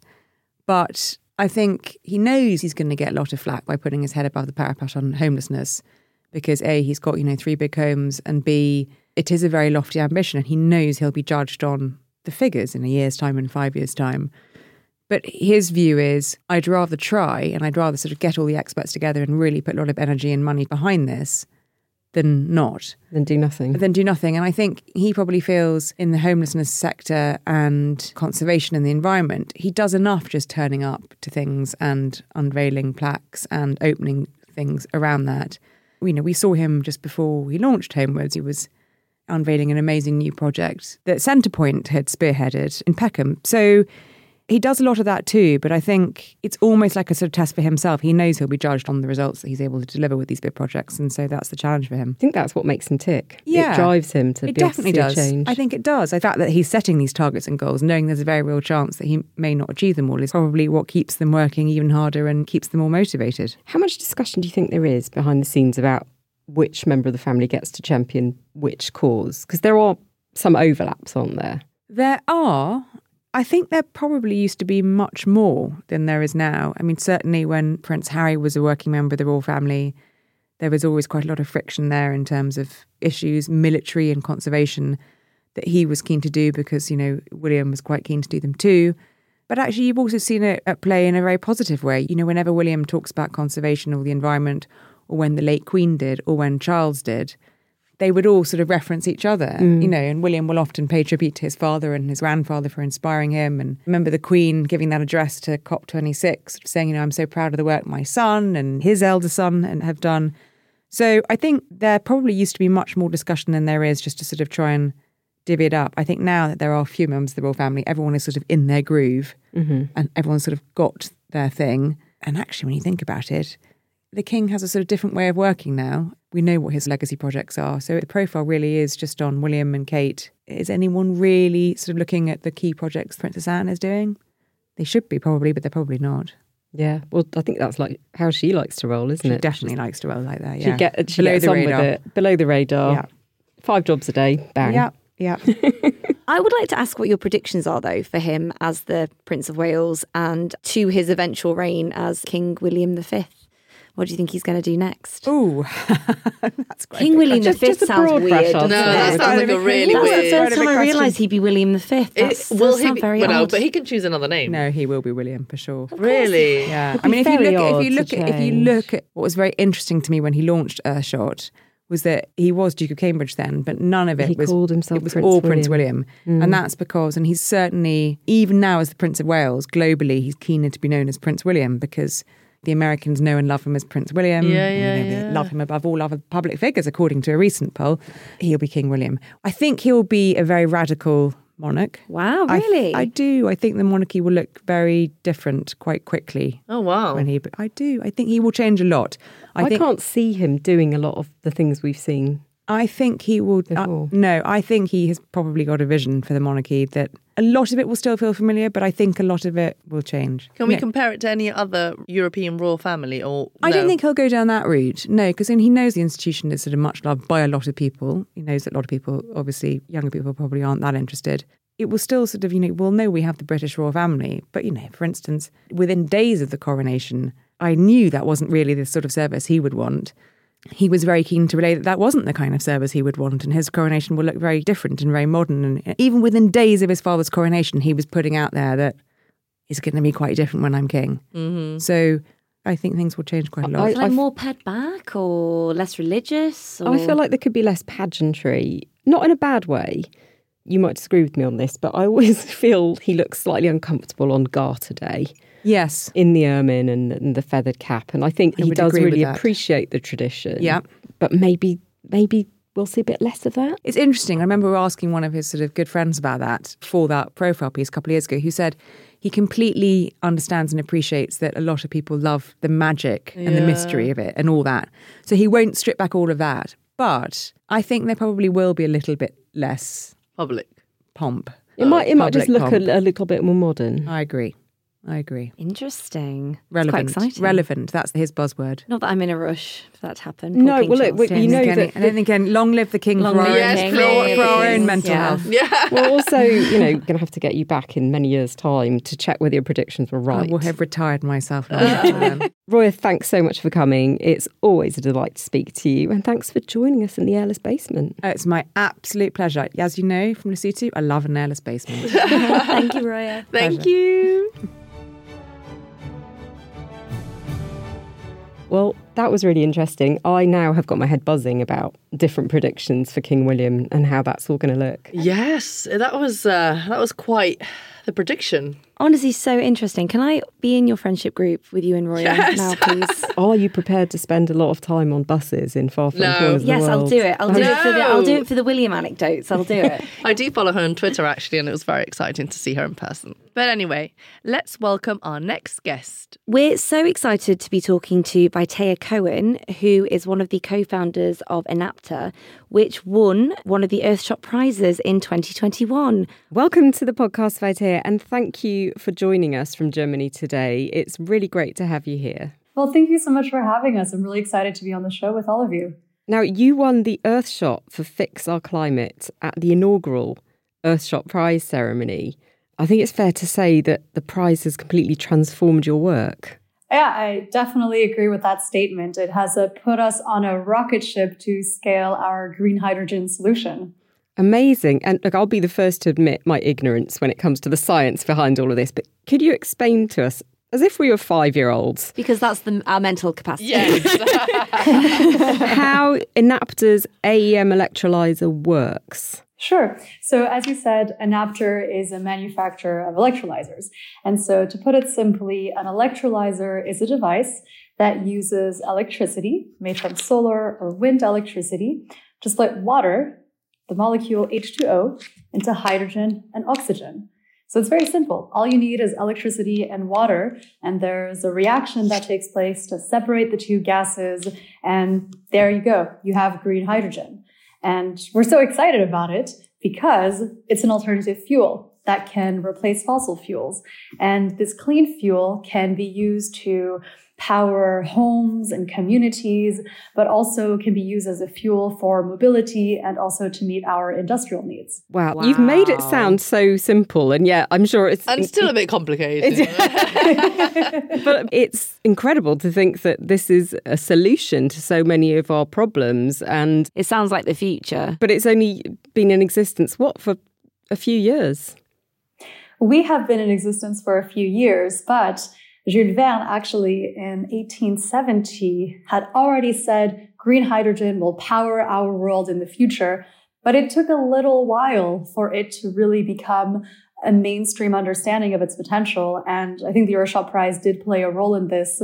But I think he knows he's going to get a lot of flack by putting his head above the parapet on homelessness because A, he's got, you know, three big homes, and B, it is a very lofty ambition, and he knows he'll be judged on the figures in a year's time and five years' time. But his view is I'd rather try and I'd rather sort of get all the experts together and really put a lot of energy and money behind this than not. Than do nothing. Than do nothing. And I think he probably feels in the homelessness sector and conservation in the environment, he does enough just turning up to things and unveiling plaques and opening things around that. You know, we saw him just before he launched Homewards. He was unveiling an amazing new project that Centrepoint had spearheaded in Peckham. So He does a lot of that too, but I think it's almost like a sort of test for himself. He knows he'll be judged on the results that he's able to deliver with these big projects, and so that's the challenge for him. I think that's what makes him tick. Yeah. It drives him to It be definitely does. change. I think it does. The fact that he's setting these targets and goals, knowing there's a very real chance that he may not achieve them all, is probably what keeps them working even harder and keeps them more motivated. How much discussion do you think there is behind the scenes about which member of the family gets to champion which cause? Because there are some overlaps, aren't there? There are. I think there probably used to be much more than there is now. I mean, certainly when Prince Harry was a working member of the royal family, there was always quite a lot of friction there in terms of issues, military and conservation, that he was keen to do because, you know, William was quite keen to do them too. But actually, you've also seen it at play in a very positive way. You know, whenever William talks about conservation or the environment, or when the late Queen did, or when Charles did, they would all sort of reference each other, you mm. know, and William will often pay tribute to his father and his grandfather for inspiring him. And remember the Queen giving that address to COP26, saying, you know, I'm so proud of the work my son and his elder son and have done. So I think there probably used to be much more discussion than there is just to sort of try and divvy it up. I think now that there are a few members of the royal family, everyone is sort of in their groove mm-hmm. and everyone's sort of got their thing. And actually, when you think about it, the king has a sort of different way of working now. We know what his legacy projects are. So the profile really is just on William and Kate. Is anyone really sort of looking at the key projects Princess Anne is doing? They should be probably, but they're probably not. Yeah. Well, I think that's like how she likes to roll, isn't it? She it? definitely likes to roll like that. She Yeah, get she below gets the on radar. with it below the radar. Yeah. Five jobs a day, bang. Yeah, yeah. I would like to ask what your predictions are, though, for him as the Prince of Wales and to his eventual reign as King William V. What do you think he's going to do next? Ooh, that's quite King. William Just- V just sounds broad weird. brush. No, that sounds like a really That's weird. the first time I realised he'd be William V. It, That's, will he be, very well, no, but he can choose another name. No, he will be William for sure. Really? Yeah, I mean, if you look, at, if you look, at, if you look at what was very interesting to me when he launched Earthshot was that he was Duke of Cambridge then, but none of it He was. called himself it was Prince all Prince William. William, and mm. that's because, and he's certainly even now as the Prince of Wales globally, he's keener to be known as Prince William because. The Americans know and love him as Prince William. Yeah, and, you yeah, know, they yeah. Love him above all other public figures, according to a recent poll. He'll be King William. I think he'll be a very radical monarch. Wow, I- really? I, do. I think the monarchy will look very different quite quickly Oh, wow. when he. I do. I think he will change a lot. I, I, think. can't see him doing a lot of the things we've seen. I think he will. uh, no, I think he has probably got a vision for the monarchy that a lot of it will still feel familiar, but I think a lot of it will change. Can we No, compare it to any other European royal family? Or I don't think he'll go down that route. No, because he knows the institution is sort of much loved by a lot of people. He knows that a lot of people, obviously, younger people probably aren't that interested. It will still sort of, you know, we'll know we have the British royal family, but you know, for instance, within days of the coronation, I knew that wasn't really the sort of service he would want. He was very keen to relay that that wasn't the kind of service he would want, and his coronation will look very different and very modern. And even within days of his father's coronation, he was putting out there that it's going to be quite different when I'm king. Mm-hmm. So I think things will change quite a lot. I- like more pared back or less religious? Or... I feel like there could be less pageantry, not in a bad way. You might disagree with me on this, but I always feel he looks slightly uncomfortable on Garter Day yes. in the ermine and, and the feathered cap. And I think I he does really appreciate the tradition. Yeah. But maybe, maybe we'll see a bit less of that. It's interesting. I remember asking one of his sort of good friends about that for that profile piece a couple of years ago, who said he completely understands and appreciates that a lot of people love the magic and the mystery of it and all that. So he won't strip back all of that. But I think there probably will be a little bit less Public. pomp. It might, it might just look a, a little bit more modern. I agree. I agree. Interesting. Relevant. quite exciting. Relevant. That's his buzzword. Not that I'm in a rush for that to happen. No, King well, look, Charles you know think any- that- I don't think any, long live the king Long for, our, live own, the king. for, our- for our own mental yeah. health. Yeah. We're also, you know, going to have to get you back in many years' time to check whether your predictions were right. I will have retired myself. long after. Roya, thanks so much for coming. It's always a delight to speak to you, and thanks for joining us in the airless basement. Uh, It's my absolute pleasure. As you know from Lesotho, I love an airless basement. Thank you, Roya. Thank you. Well, That was really interesting. I now have got my head buzzing about different predictions for King William and how that's all going to look. Yes, that was uh, that was quite the prediction. Honestly, so interesting. Can I be in your friendship group with you and Roy Yes. now, please? Are you prepared to spend a lot of time on buses in far-flung No. corners yes, the I'll do it. I'll do it for the. I'll do it for the William anecdotes. I'll do it. I do follow her on Twitter actually, and it was very exciting to see her in person. But anyway, let's welcome our next guest. We're so excited to be talking to Vaitea Cowan, who is one of the co-founders of Enapter, which won one of the Earthshot prizes in 2021. Welcome to the podcast, Vaitea, and thank you for joining us from Germany today. It's really great to have you here. Well, thank you so much for having us. I'm really excited to be on the show with all of you. Now, you won the Earthshot for Fix Our Climate at the inaugural Earthshot Prize ceremony. I think it's fair to say that the prize has completely transformed your work. Yeah, I definitely agree with that statement. It has uh, put us on a rocket ship to scale our green hydrogen solution. Amazing. And look, I'll be the first to admit my ignorance when it comes to the science behind all of this, but could you explain to us, as if we were five year olds, Because that's the, our mental capacity. Yes. how Enapter's AEM electrolyzer works? Sure. So, as you said, Enapter is a manufacturer of electrolyzers. And so, to put it simply, an electrolyzer is a device that uses electricity made from solar or wind electricity to split water, the molecule H2O, into hydrogen and oxygen. So it's very simple. All you need is electricity and water, and there's a reaction that takes place to separate the two gases, and there you go. You have green hydrogen. And we're so excited about it because it's an alternative fuel that can replace fossil fuels. And this clean fuel can be used to power homes and communities, but also can be used as a fuel for mobility and also to meet our industrial needs. Wow, you've made it sound so simple, and yet I'm sure it's and still a bit complicated. but it's incredible to think that this is a solution to so many of our problems and It sounds like the future. but it's only been in existence what for a few years We have been in existence for a few years, but Jules Verne actually in 1870 had already said green hydrogen will power our world in the future. But it took a little while for it to really become a mainstream understanding of its potential. And I think the Earthshot Prize did play a role in this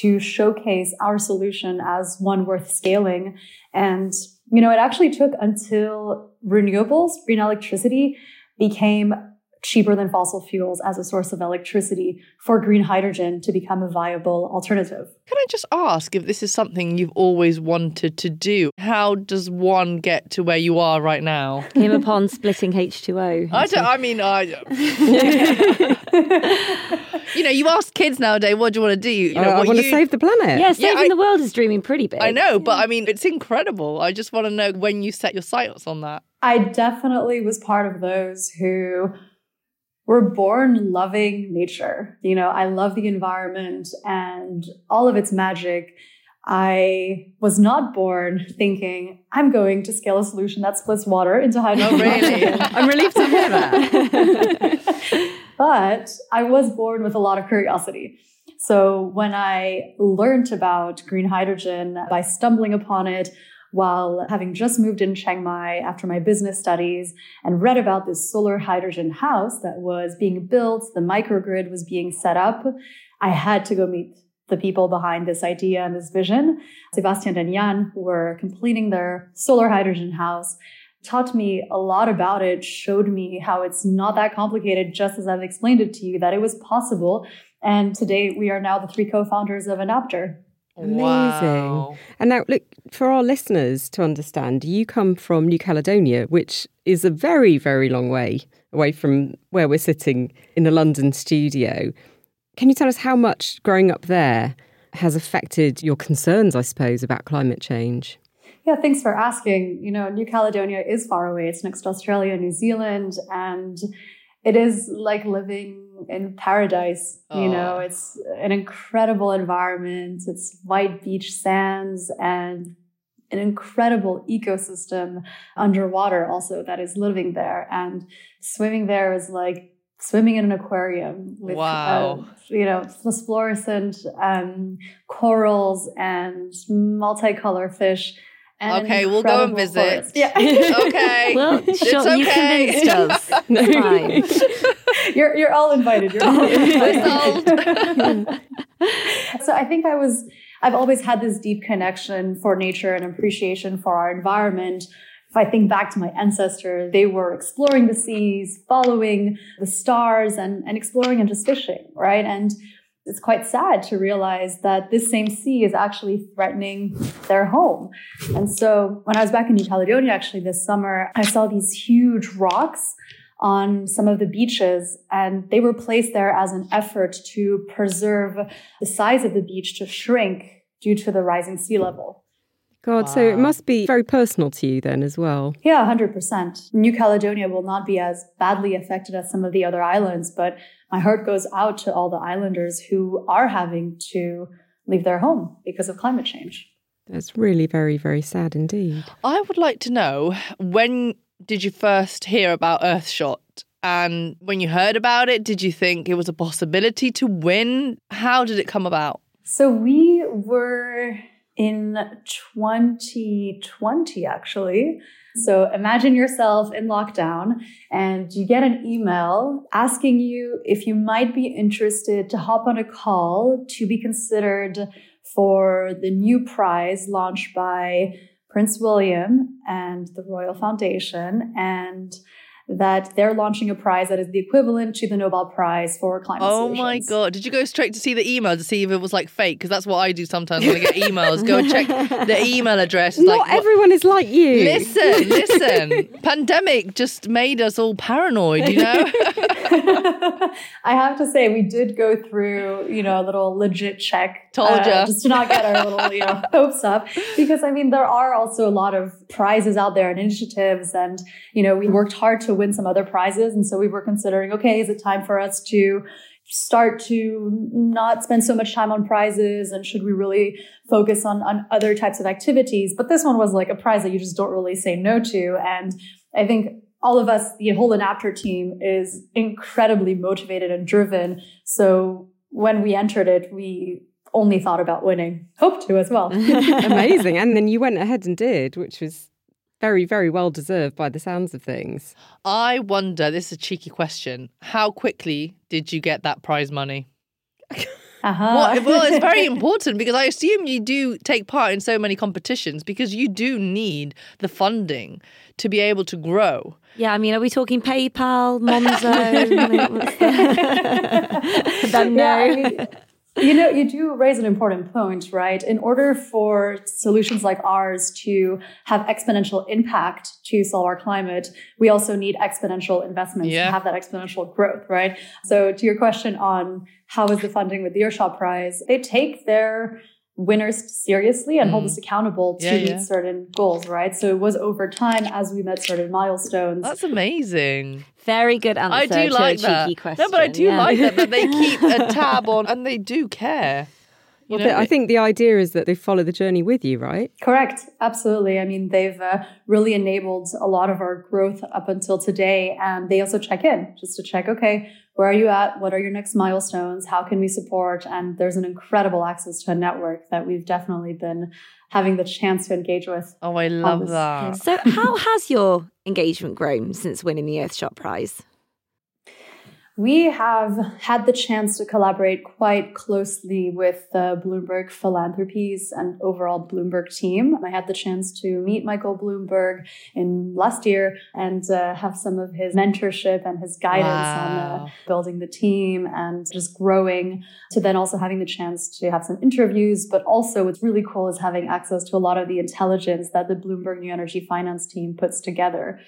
to showcase our solution as one worth scaling. And, you know, it actually took until renewables, green electricity became cheaper than fossil fuels as a source of electricity for green hydrogen to become a viable alternative. Can I just ask if this is something you've always wanted to do? How does one get to where you are right now? Came upon splitting H2O. I don't. I mean, I. you know, you ask kids nowadays, "What do you want to do?" You know, Uh, I what want to save the planet Yeah, saving I- the world is dreaming pretty big. I know, but I mean, it's incredible. I just want to know when you set your sights on that. I definitely was part of those who were born loving nature. You know, I love the environment and all of its magic. I was not born thinking, I'm going to scale a solution that splits water into hydrogen. Oh, really? i'm relieved to hear that but I was born with a lot of curiosity. So when I learned about green hydrogen by stumbling upon it while having just moved in Chiang Mai after my business studies and read about this solar hydrogen house that was being built, the microgrid was being set up, I had to go meet the people behind this idea and this vision. Sebastian and Jan, were completing their solar hydrogen house, taught me a lot about it, showed me how it's not that complicated, just as I've explained it to you, that it was possible. And today we are now the three co-founders of Enapter. Amazing. Wow. And now, look, for our listeners to understand, you come from New Caledonia, which is a very, very long way away from where we're sitting in the London studio. Can you tell us how much growing up there has affected your concerns, I suppose, about climate change? Yeah, thanks for asking. You know, New Caledonia is far away. It's next to Australia, New Zealand, and it is like living in paradise. You know, it's an incredible environment. It's white beach sands and an incredible ecosystem underwater also that is living there. And swimming there is like swimming in an aquarium with Wow. uh, you know fluorescent um, corals and multicolor fish. And Okay, we'll go and visit. forest. Yeah. Okay. Well, It's sure, you okay. convinced us. It's fine. you're you're all invited. You're all invited. so I think I was I've always had this deep connection for nature and appreciation for our environment. If I think back to my ancestors, they were exploring the seas, following the stars and, and exploring and just fishing, right? And it's quite sad to realize that this same sea is actually threatening their home. And so when I was back in New Caledonia, actually this summer, I saw these huge rocks on some of the beaches, and they were placed there as an effort to preserve the size of the beach to shrink due to the rising sea level. God, so it must be very personal to you then as well. Yeah, 100%. New Caledonia will not be as badly affected as some of the other islands, but my heart goes out to all the islanders who are having to leave their home because of climate change. That's really very, very sad indeed. I would like to know when did you first hear about Earthshot? And when you heard about it, did you think it was a possibility to win? How did it come about? So we were in 2020, actually. So imagine yourself in lockdown and you get an email asking you if you might be interested to hop on a call to be considered for the new prize launched by Prince William and the Royal Foundation. And that they're launching a prize that is the equivalent to the Nobel Prize for climate solutions. Oh my god! Did you go straight to see the email to see if it was like fake? Because that's what I do sometimes when I get emails. Go and check the email address. It's Not like, everyone is like you. Listen, listen. Pandemic just made us all paranoid. You know. I have to say, we did go through, you know, a little legit check. Told uh. Just to not get our little, you know, hopes up. Because, I mean, there are also a lot of prizes out there and initiatives. And, you know, we worked hard to win some other prizes. And so we were considering, okay, is it time for us to start to not spend so much time on prizes? And should we really focus on, on other types of activities? But this one was like a prize that you just don't really say no to. And i think all of us the whole enapter team is incredibly motivated and driven. So when we entered it we only thought about winning. Hope to as well. Amazing. And then you went ahead and did, which was very, very well deserved by the sounds of things. I wonder. This is a cheeky question. How quickly did you get that prize money? uh-huh. Well, well, it's very important because I assume you do take part in so many competitions because you do need the funding to be able to grow. Yeah, I mean, are we talking PayPal, Monzo? What's the- Venmo? Yeah, I mean, you know, you do raise an important point, right? In order for solutions like ours to have exponential impact to solve our climate, we also need exponential investments Yeah. to have that exponential growth, right? So to your question on how is the funding with the Earthshot Prize, they take their winners seriously and hold us accountable to Mm. Yeah, meet yeah. certain goals, right? So it was over time as we met certain milestones. That's amazing. Very good answer I do to like a that. cheeky question. No, but I do yeah. like that that they keep a tab on and they do care. You Well, know, I think the idea is that they follow the journey with you, right? Correct. Absolutely. I mean, they've uh, really enabled a lot of our growth up until today. And they also check in just to check, okay, where are you at? What are your next milestones? How can we support? And there's an incredible access to a network that we've definitely been having the chance to engage with. Oh, I love this, that. So, how has your engagement grown since winning the Earthshot Prize? We have had the chance to collaborate quite closely with the Bloomberg Philanthropies and overall Bloomberg team. I had the chance to meet Michael Bloomberg in last year and uh, have some of his mentorship and his guidance on uh, building the team and just growing to then also having the chance to have some interviews. But also what's really cool is having access to a lot of the intelligence that the Bloomberg New Energy Finance team puts together.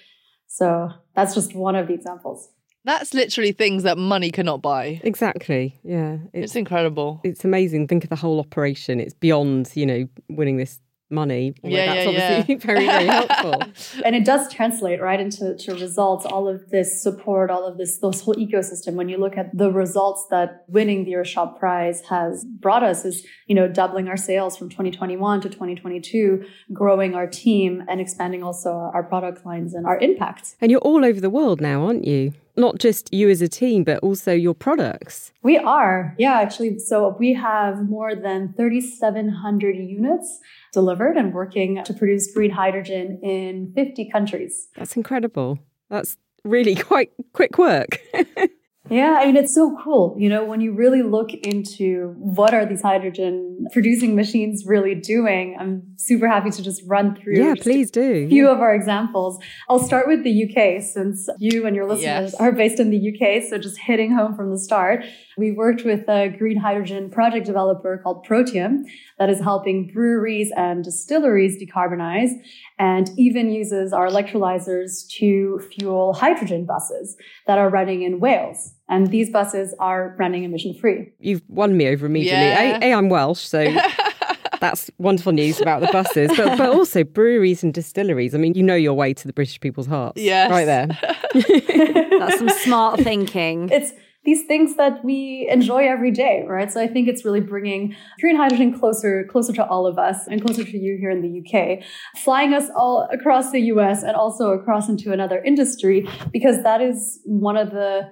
So that's just one of the examples. That's literally things that money cannot buy. Exactly. Yeah. It's It's incredible. it's amazing. Think of the whole operation. It's beyond, you know, winning this money. although Yeah, that's yeah, obviously very, very helpful. and it does translate right into to results all of this support all of this this whole ecosystem when you look at the results that winning the earthshot prize has brought us is you know doubling our sales from 2021 to 2022 growing our team and expanding also our, our product lines and our impact And you're all over the world now, aren't you? Not just you as a team, but also your products. We are, yeah, actually. So we have more than 3,700 units delivered and working to produce green hydrogen in 50 countries. That's incredible. That's really quite quick work. Yeah, I mean, it's so cool. You know, when you really look into what are these hydrogen producing machines really doing, I'm super happy to just run through. Yeah, please do. A few of our examples. I'll start with the UK since you and your listeners yes. are based in the UK. So just hitting home from the start. We worked with a green hydrogen project developer called Protium that is helping breweries and distilleries decarbonize and even uses our electrolyzers to fuel hydrogen buses that are running in Wales. And these buses are running emission free. You've won me over immediately. Yeah. A, a, I'm Welsh, so that's wonderful news about the buses, but, but also breweries and distilleries. I mean, you know your way to the British people's hearts. Yes. Right there. that's some smart thinking. It's these things that we enjoy every day, right? So I think it's really bringing green hydrogen closer, closer to all of us and closer to you here in the UK, flying us all across the US and also across into another industry, because that is one of the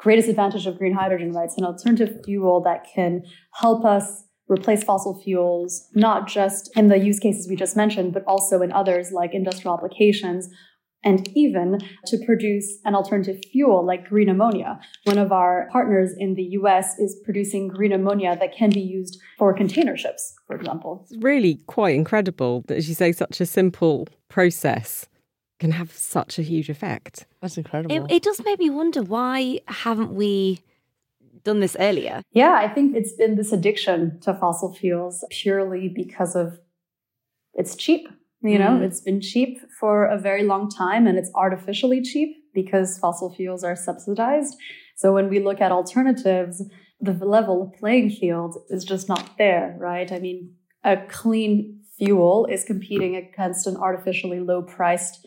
greatest advantage of green hydrogen, right? It's an alternative fuel that can help us replace fossil fuels, not just in the use cases we just mentioned, but also in others like industrial applications and even to produce an alternative fuel like green ammonia. One of our partners in the US is producing green ammonia that can be used for container ships, for example. It's really quite incredible that, as you say, such a simple process can have such a huge effect. That's incredible. It, it does make me wonder why haven't we done this earlier? Yeah, I think it's been this addiction to fossil fuels purely because of it's cheap you know, mm. it's been cheap for a very long time and it's artificially cheap because fossil fuels are subsidized. So when we look at alternatives, the level of playing field is just not there, right? I mean, a clean fuel is competing against an artificially low priced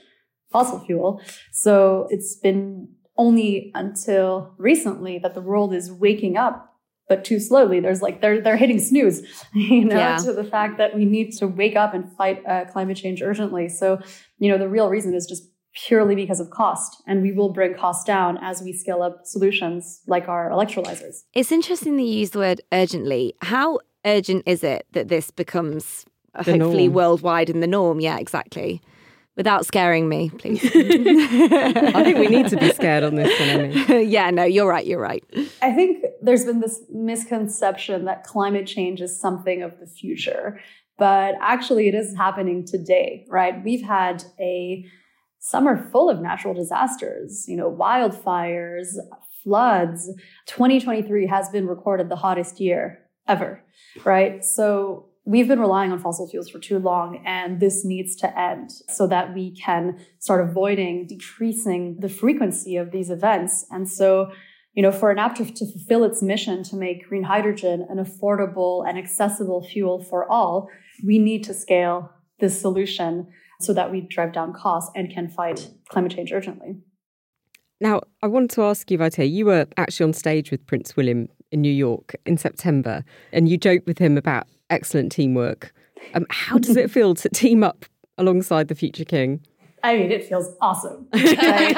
fossil fuel. So it's been only until recently that the world is waking up but too slowly. There's like they're they're hitting snooze, you know, yeah. to the fact that we need to wake up and fight uh, climate change urgently. So, you know, the real reason is just purely because of cost, and we will bring costs down as we scale up solutions like our electrolyzers. It's interesting that you use the word urgently. How urgent is it that this becomes the hopefully norm. worldwide in the norm? Yeah, exactly without scaring me, please. I think we need to be scared on this one, Emmy. yeah, no, you're right, you're right. I think there's been this misconception that climate change is something of the future, but actually it is happening today, right? We've had a summer full of natural disasters, you know, wildfires, floods. 2023 has been recorded the hottest year ever, right? So we've been relying on fossil fuels for too long and this needs to end so that we can start avoiding decreasing the frequency of these events. And so you know for Enapter to fulfill its mission to make green hydrogen an affordable and accessible fuel for all we need to scale this solution so that we drive down costs and can fight climate change urgently. Now, I wanted to ask you, Vaitea, you were actually on stage with Prince William in New York in September, and you joked with him about excellent teamwork. Um, how does it feel to team up alongside the future king? I mean, it feels awesome. yeah,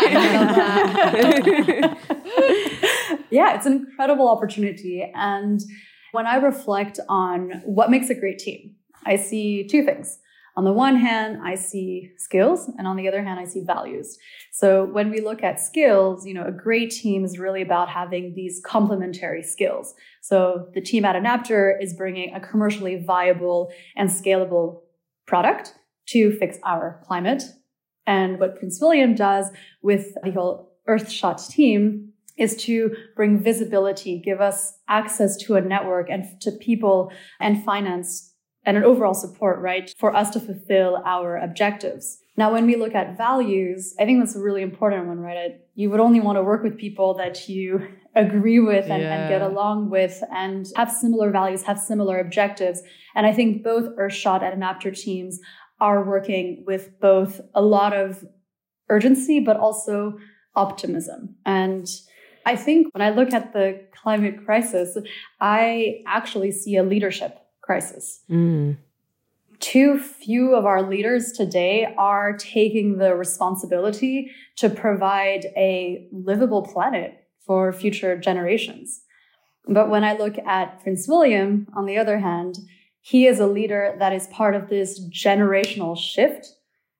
it's an incredible opportunity. And when I reflect on what makes a great team, I see two things. On the one hand, I see skills, and on the other hand, I see values. So when we look at skills, you know, a great team is really about having these complementary skills. So the team at Enapter is bringing a commercially viable and scalable product to fix our climate. And what Prince William does with the whole Earthshot team is to bring visibility, give us access to a network and to people and finance and an overall support, right, for us to fulfill our objectives. Now, when we look at values, I think that's a really important one, right? You would only want to work with people that you agree with and, yeah. and, get along with and have similar values, have similar objectives. And I think both Earthshot and Enapter teams are working with both a lot of urgency, but also optimism. And I think when I look at the climate crisis, I actually see a leadership crisis. Mm. too few of our leaders today are taking the responsibility to provide a livable planet for future generations. But when I look at Prince William, on the other hand, he is a leader that is part of this generational shift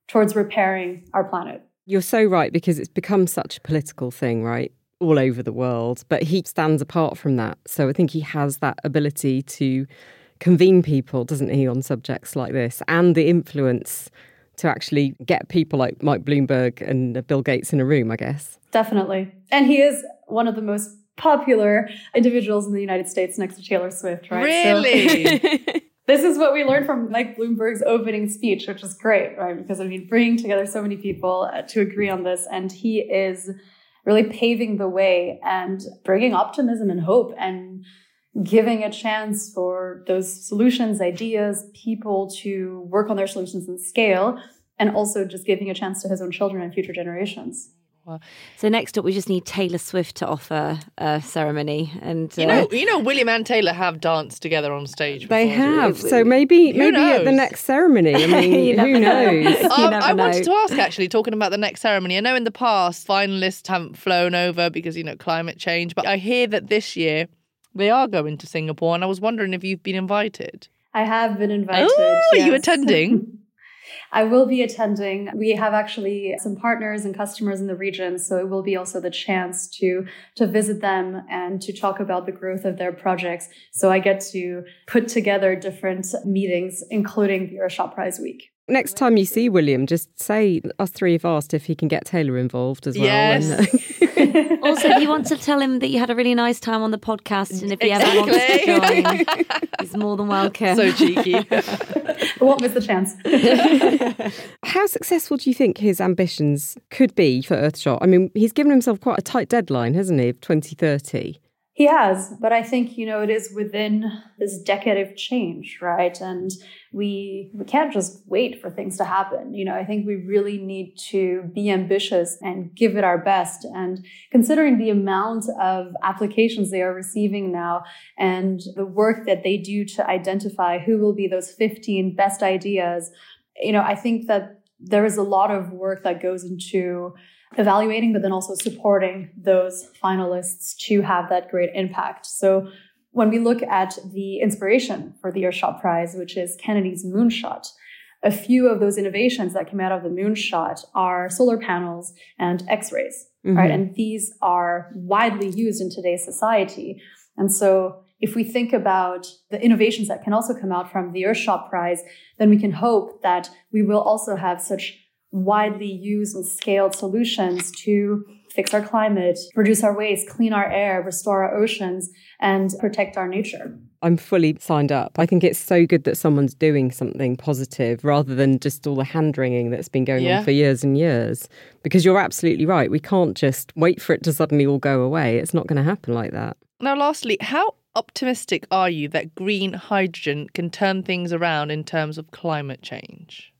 towards repairing our planet. You're so right because it's become such a political thing, right? All over the world. But he stands apart from that. So I think he has that ability to convene people, doesn't he, on subjects like this and the influence to actually get people like Mike Bloomberg and Bill Gates in a room, I guess. Definitely. And he is one of the most popular individuals in the United States next to Taylor Swift, right? Really? So, this is what we learned from Mike Bloomberg's opening speech, which is great, right? Because I mean, bringing together so many people uh, to agree on this, and he is really paving the way and bringing optimism and hope and giving a chance for those solutions, ideas, people to work on their solutions and scale, and also just giving a chance to his own children and future generations. Well, So next up, we just need Taylor Swift to offer a ceremony, and uh, you know, you know, William and Taylor have danced together on stage. They have. So maybe, who maybe knows? at the next ceremony. I mean, who knows? um, I know. wanted to ask actually, talking about the next ceremony. I know in the past finalists haven't flown over because you know climate change, but I hear that this year they are going to Singapore, and I was wondering if you've been invited. I have been invited. Oh, yes. are you attending? I will be attending. We have actually some partners and customers in the region, so it will be also the chance to to visit them and to talk about the growth of their projects. So I get to put together different meetings, including the Earthshot Prize Week. Next time you see William, just say us three have asked if he can get Taylor involved as well. Yes. Also, if you want to tell him that you had a really nice time on the podcast, and if he exactly. ever wants to join, he's more than welcome. So cheeky. won't miss the chance. How successful do you think his ambitions could be for Earthshot? I mean, he's given himself quite a tight deadline, hasn't he, of 2030? He has, but I think, you know, it is within this decade of change, right? And we we can't just wait for things to happen. You know, I think we really need to be ambitious and give it our best. And considering the amount of applications they are receiving now and the work that they do to identify who will be those 15 best ideas, you know, I think that there is a lot of work that goes into evaluating, but then also supporting those finalists to have that great impact. So when we look at the inspiration for the Earthshot Prize, which is Kennedy's moonshot, a few of those innovations that came out of the moonshot are solar panels and X-rays, mm-hmm. right? And these are widely used in today's society. And so if we think about the innovations that can also come out from the Earthshot Prize, then we can hope that we will also have such widely used and scaled solutions to fix our climate, reduce our waste, clean our air, restore our oceans, and protect our nature. I'm fully signed up. I think it's so good that someone's doing something positive rather than just all the hand wringing that's been going yeah. on for years and years. Because you're absolutely right. We can't just wait for it to suddenly all go away. It's not going to happen like that. Now, lastly, how optimistic are you that green hydrogen can turn things around in terms of climate change?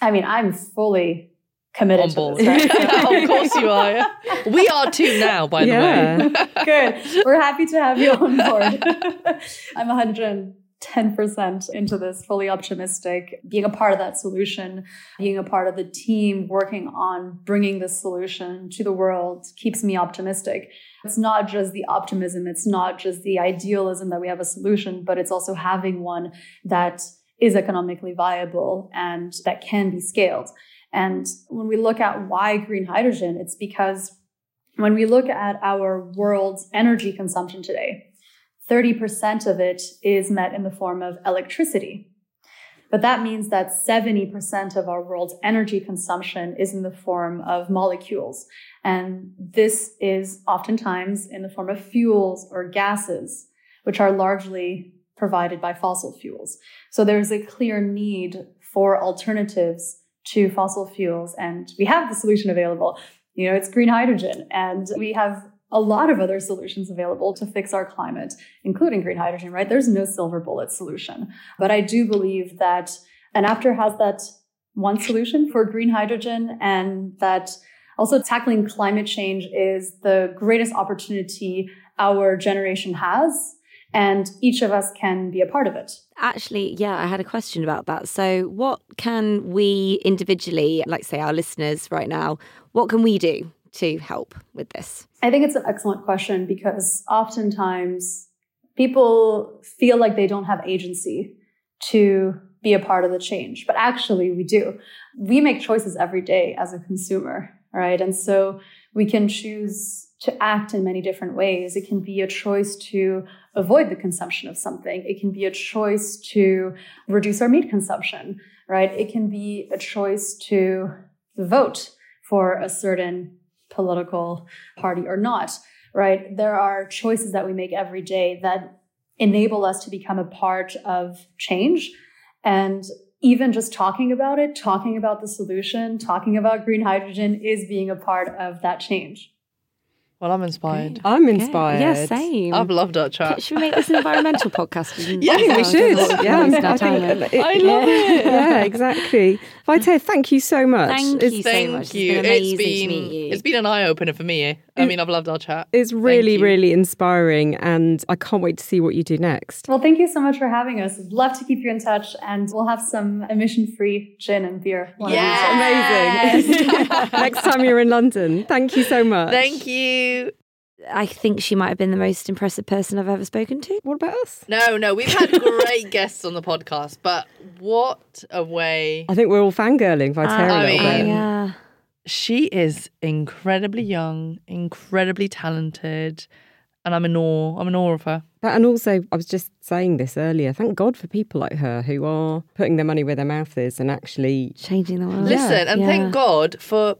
I mean, I'm fully committed on board. This, right? of course you are. We are too now, by yeah. the way. Good. We're happy to have you on board. I'm 110% into this, fully optimistic, being a part of that solution, being a part of the team working on bringing this solution to the world keeps me optimistic. It's not just the optimism, it's not just the idealism that we have a solution, but it's also having one that is economically viable and that can be scaled. And when we look at why green hydrogen, it's because when we look at our world's energy consumption today, 30% of it is met in the form of electricity. But that means that 70% of our world's energy consumption is in the form of molecules. And this is oftentimes in the form of fuels or gases, which are largely provided by fossil fuels. So there's a clear need for alternatives to fossil fuels. And we have the solution available. You know, it's green hydrogen. And we have a lot of other solutions available to fix our climate, including green hydrogen, right? There's no silver bullet solution. But I do believe that Enapter has that one solution for green hydrogen and that also tackling climate change is the greatest opportunity our generation has And each of us can be a part of it. Actually, yeah, I had a question about that. So, what can we individually, like say our listeners right now, what can we do to help with this? I think it's an excellent question because oftentimes people feel like they don't have agency to be a part of the change, but actually we do. We make choices every day as a consumer, right? And so we can choose to act in many different ways. It can be a choice to avoid the consumption of something. It can be a choice to reduce our meat consumption, right? It can be a choice to vote for a certain political party or not, right? There are choices that we make every day that enable us to become a part of change. And even just talking about it, talking about the solution, talking about green hydrogen is being a part of that change. Well, I'm inspired. I'm inspired. Yeah, same. I've loved our chat. Should we make this an environmental podcast? Yeah, we should. Yeah, I think with. it- I love it. Yeah, exactly. Vaitea, thank you so much. Thank it's, you so Thank much. It's you. been It's amazing to been meet you. it's been an eye opener for me. eh? I mean, I've loved our chat. It's really, really inspiring, and I can't wait to see what you do next. Well, thank you so much for having us. I'd love to keep you in touch and we'll have some emission free gin and beer. one of these days. Amazing. next time you're in London. Thank you so much. Thank you. I think she might have been the most impressive person I've ever spoken to. What about us? No, no, we've had great guests on the podcast, but what a way. I think we're all fangirling Vaitea uh, I a little mean- bit. yeah. She is incredibly young, incredibly talented, and I'm in awe. I'm in awe of her. But, and also, I was just saying this earlier. Thank God for people like her who are putting their money where their mouth is and actually. Changing the world. Listen, and Yeah. thank God for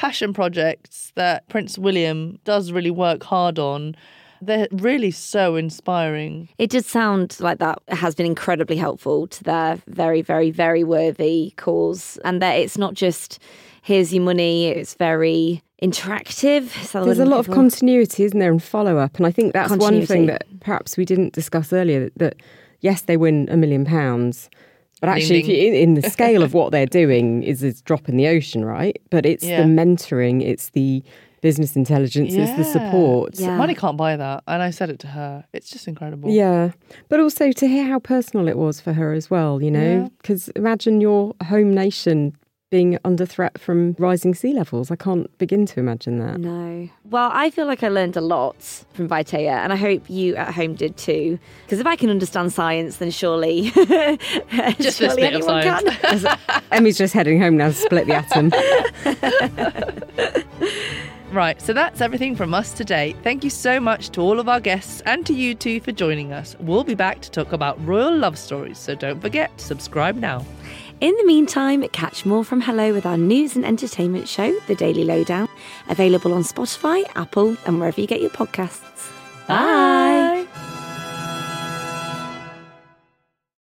passion projects that Prince William does really work hard on. They're really so inspiring. It did sound like that has been incredibly helpful to their very, very, very worthy cause. And that it's not just here's your money, it's very interactive. Is that the There's a lot of continuity, isn't there, and follow up. And I think that's one thing that perhaps we didn't discuss earlier that, that yes, they win a million pounds. But Ding, actually, if ding. you, in, in the scale of what they're doing, is a drop in the ocean, right? But it's Yeah. the mentoring, it's the business intelligence, it's the support. Yeah. Money can't buy that. And I said it to her. It's just incredible. Yeah, but also to hear how personal it was for her as well, you know, because imagine your home nation being under threat from rising sea levels. I can't begin to imagine that. No. Well, I feel like I learned a lot from Vaitea, and I hope you at home did too. Because if I can understand science, then surely Just surely this bit of anyone science. can. Emmy's just heading home now to split the atom. Right, so that's everything from us today. Thank you so much to all of our guests and to you two for joining us. We'll be back to talk about royal love stories, so don't forget to subscribe now. In the meantime, catch more from Hello with our news and entertainment show, The Daily Lowdown, available on Spotify, Apple, and wherever you get your podcasts. Bye.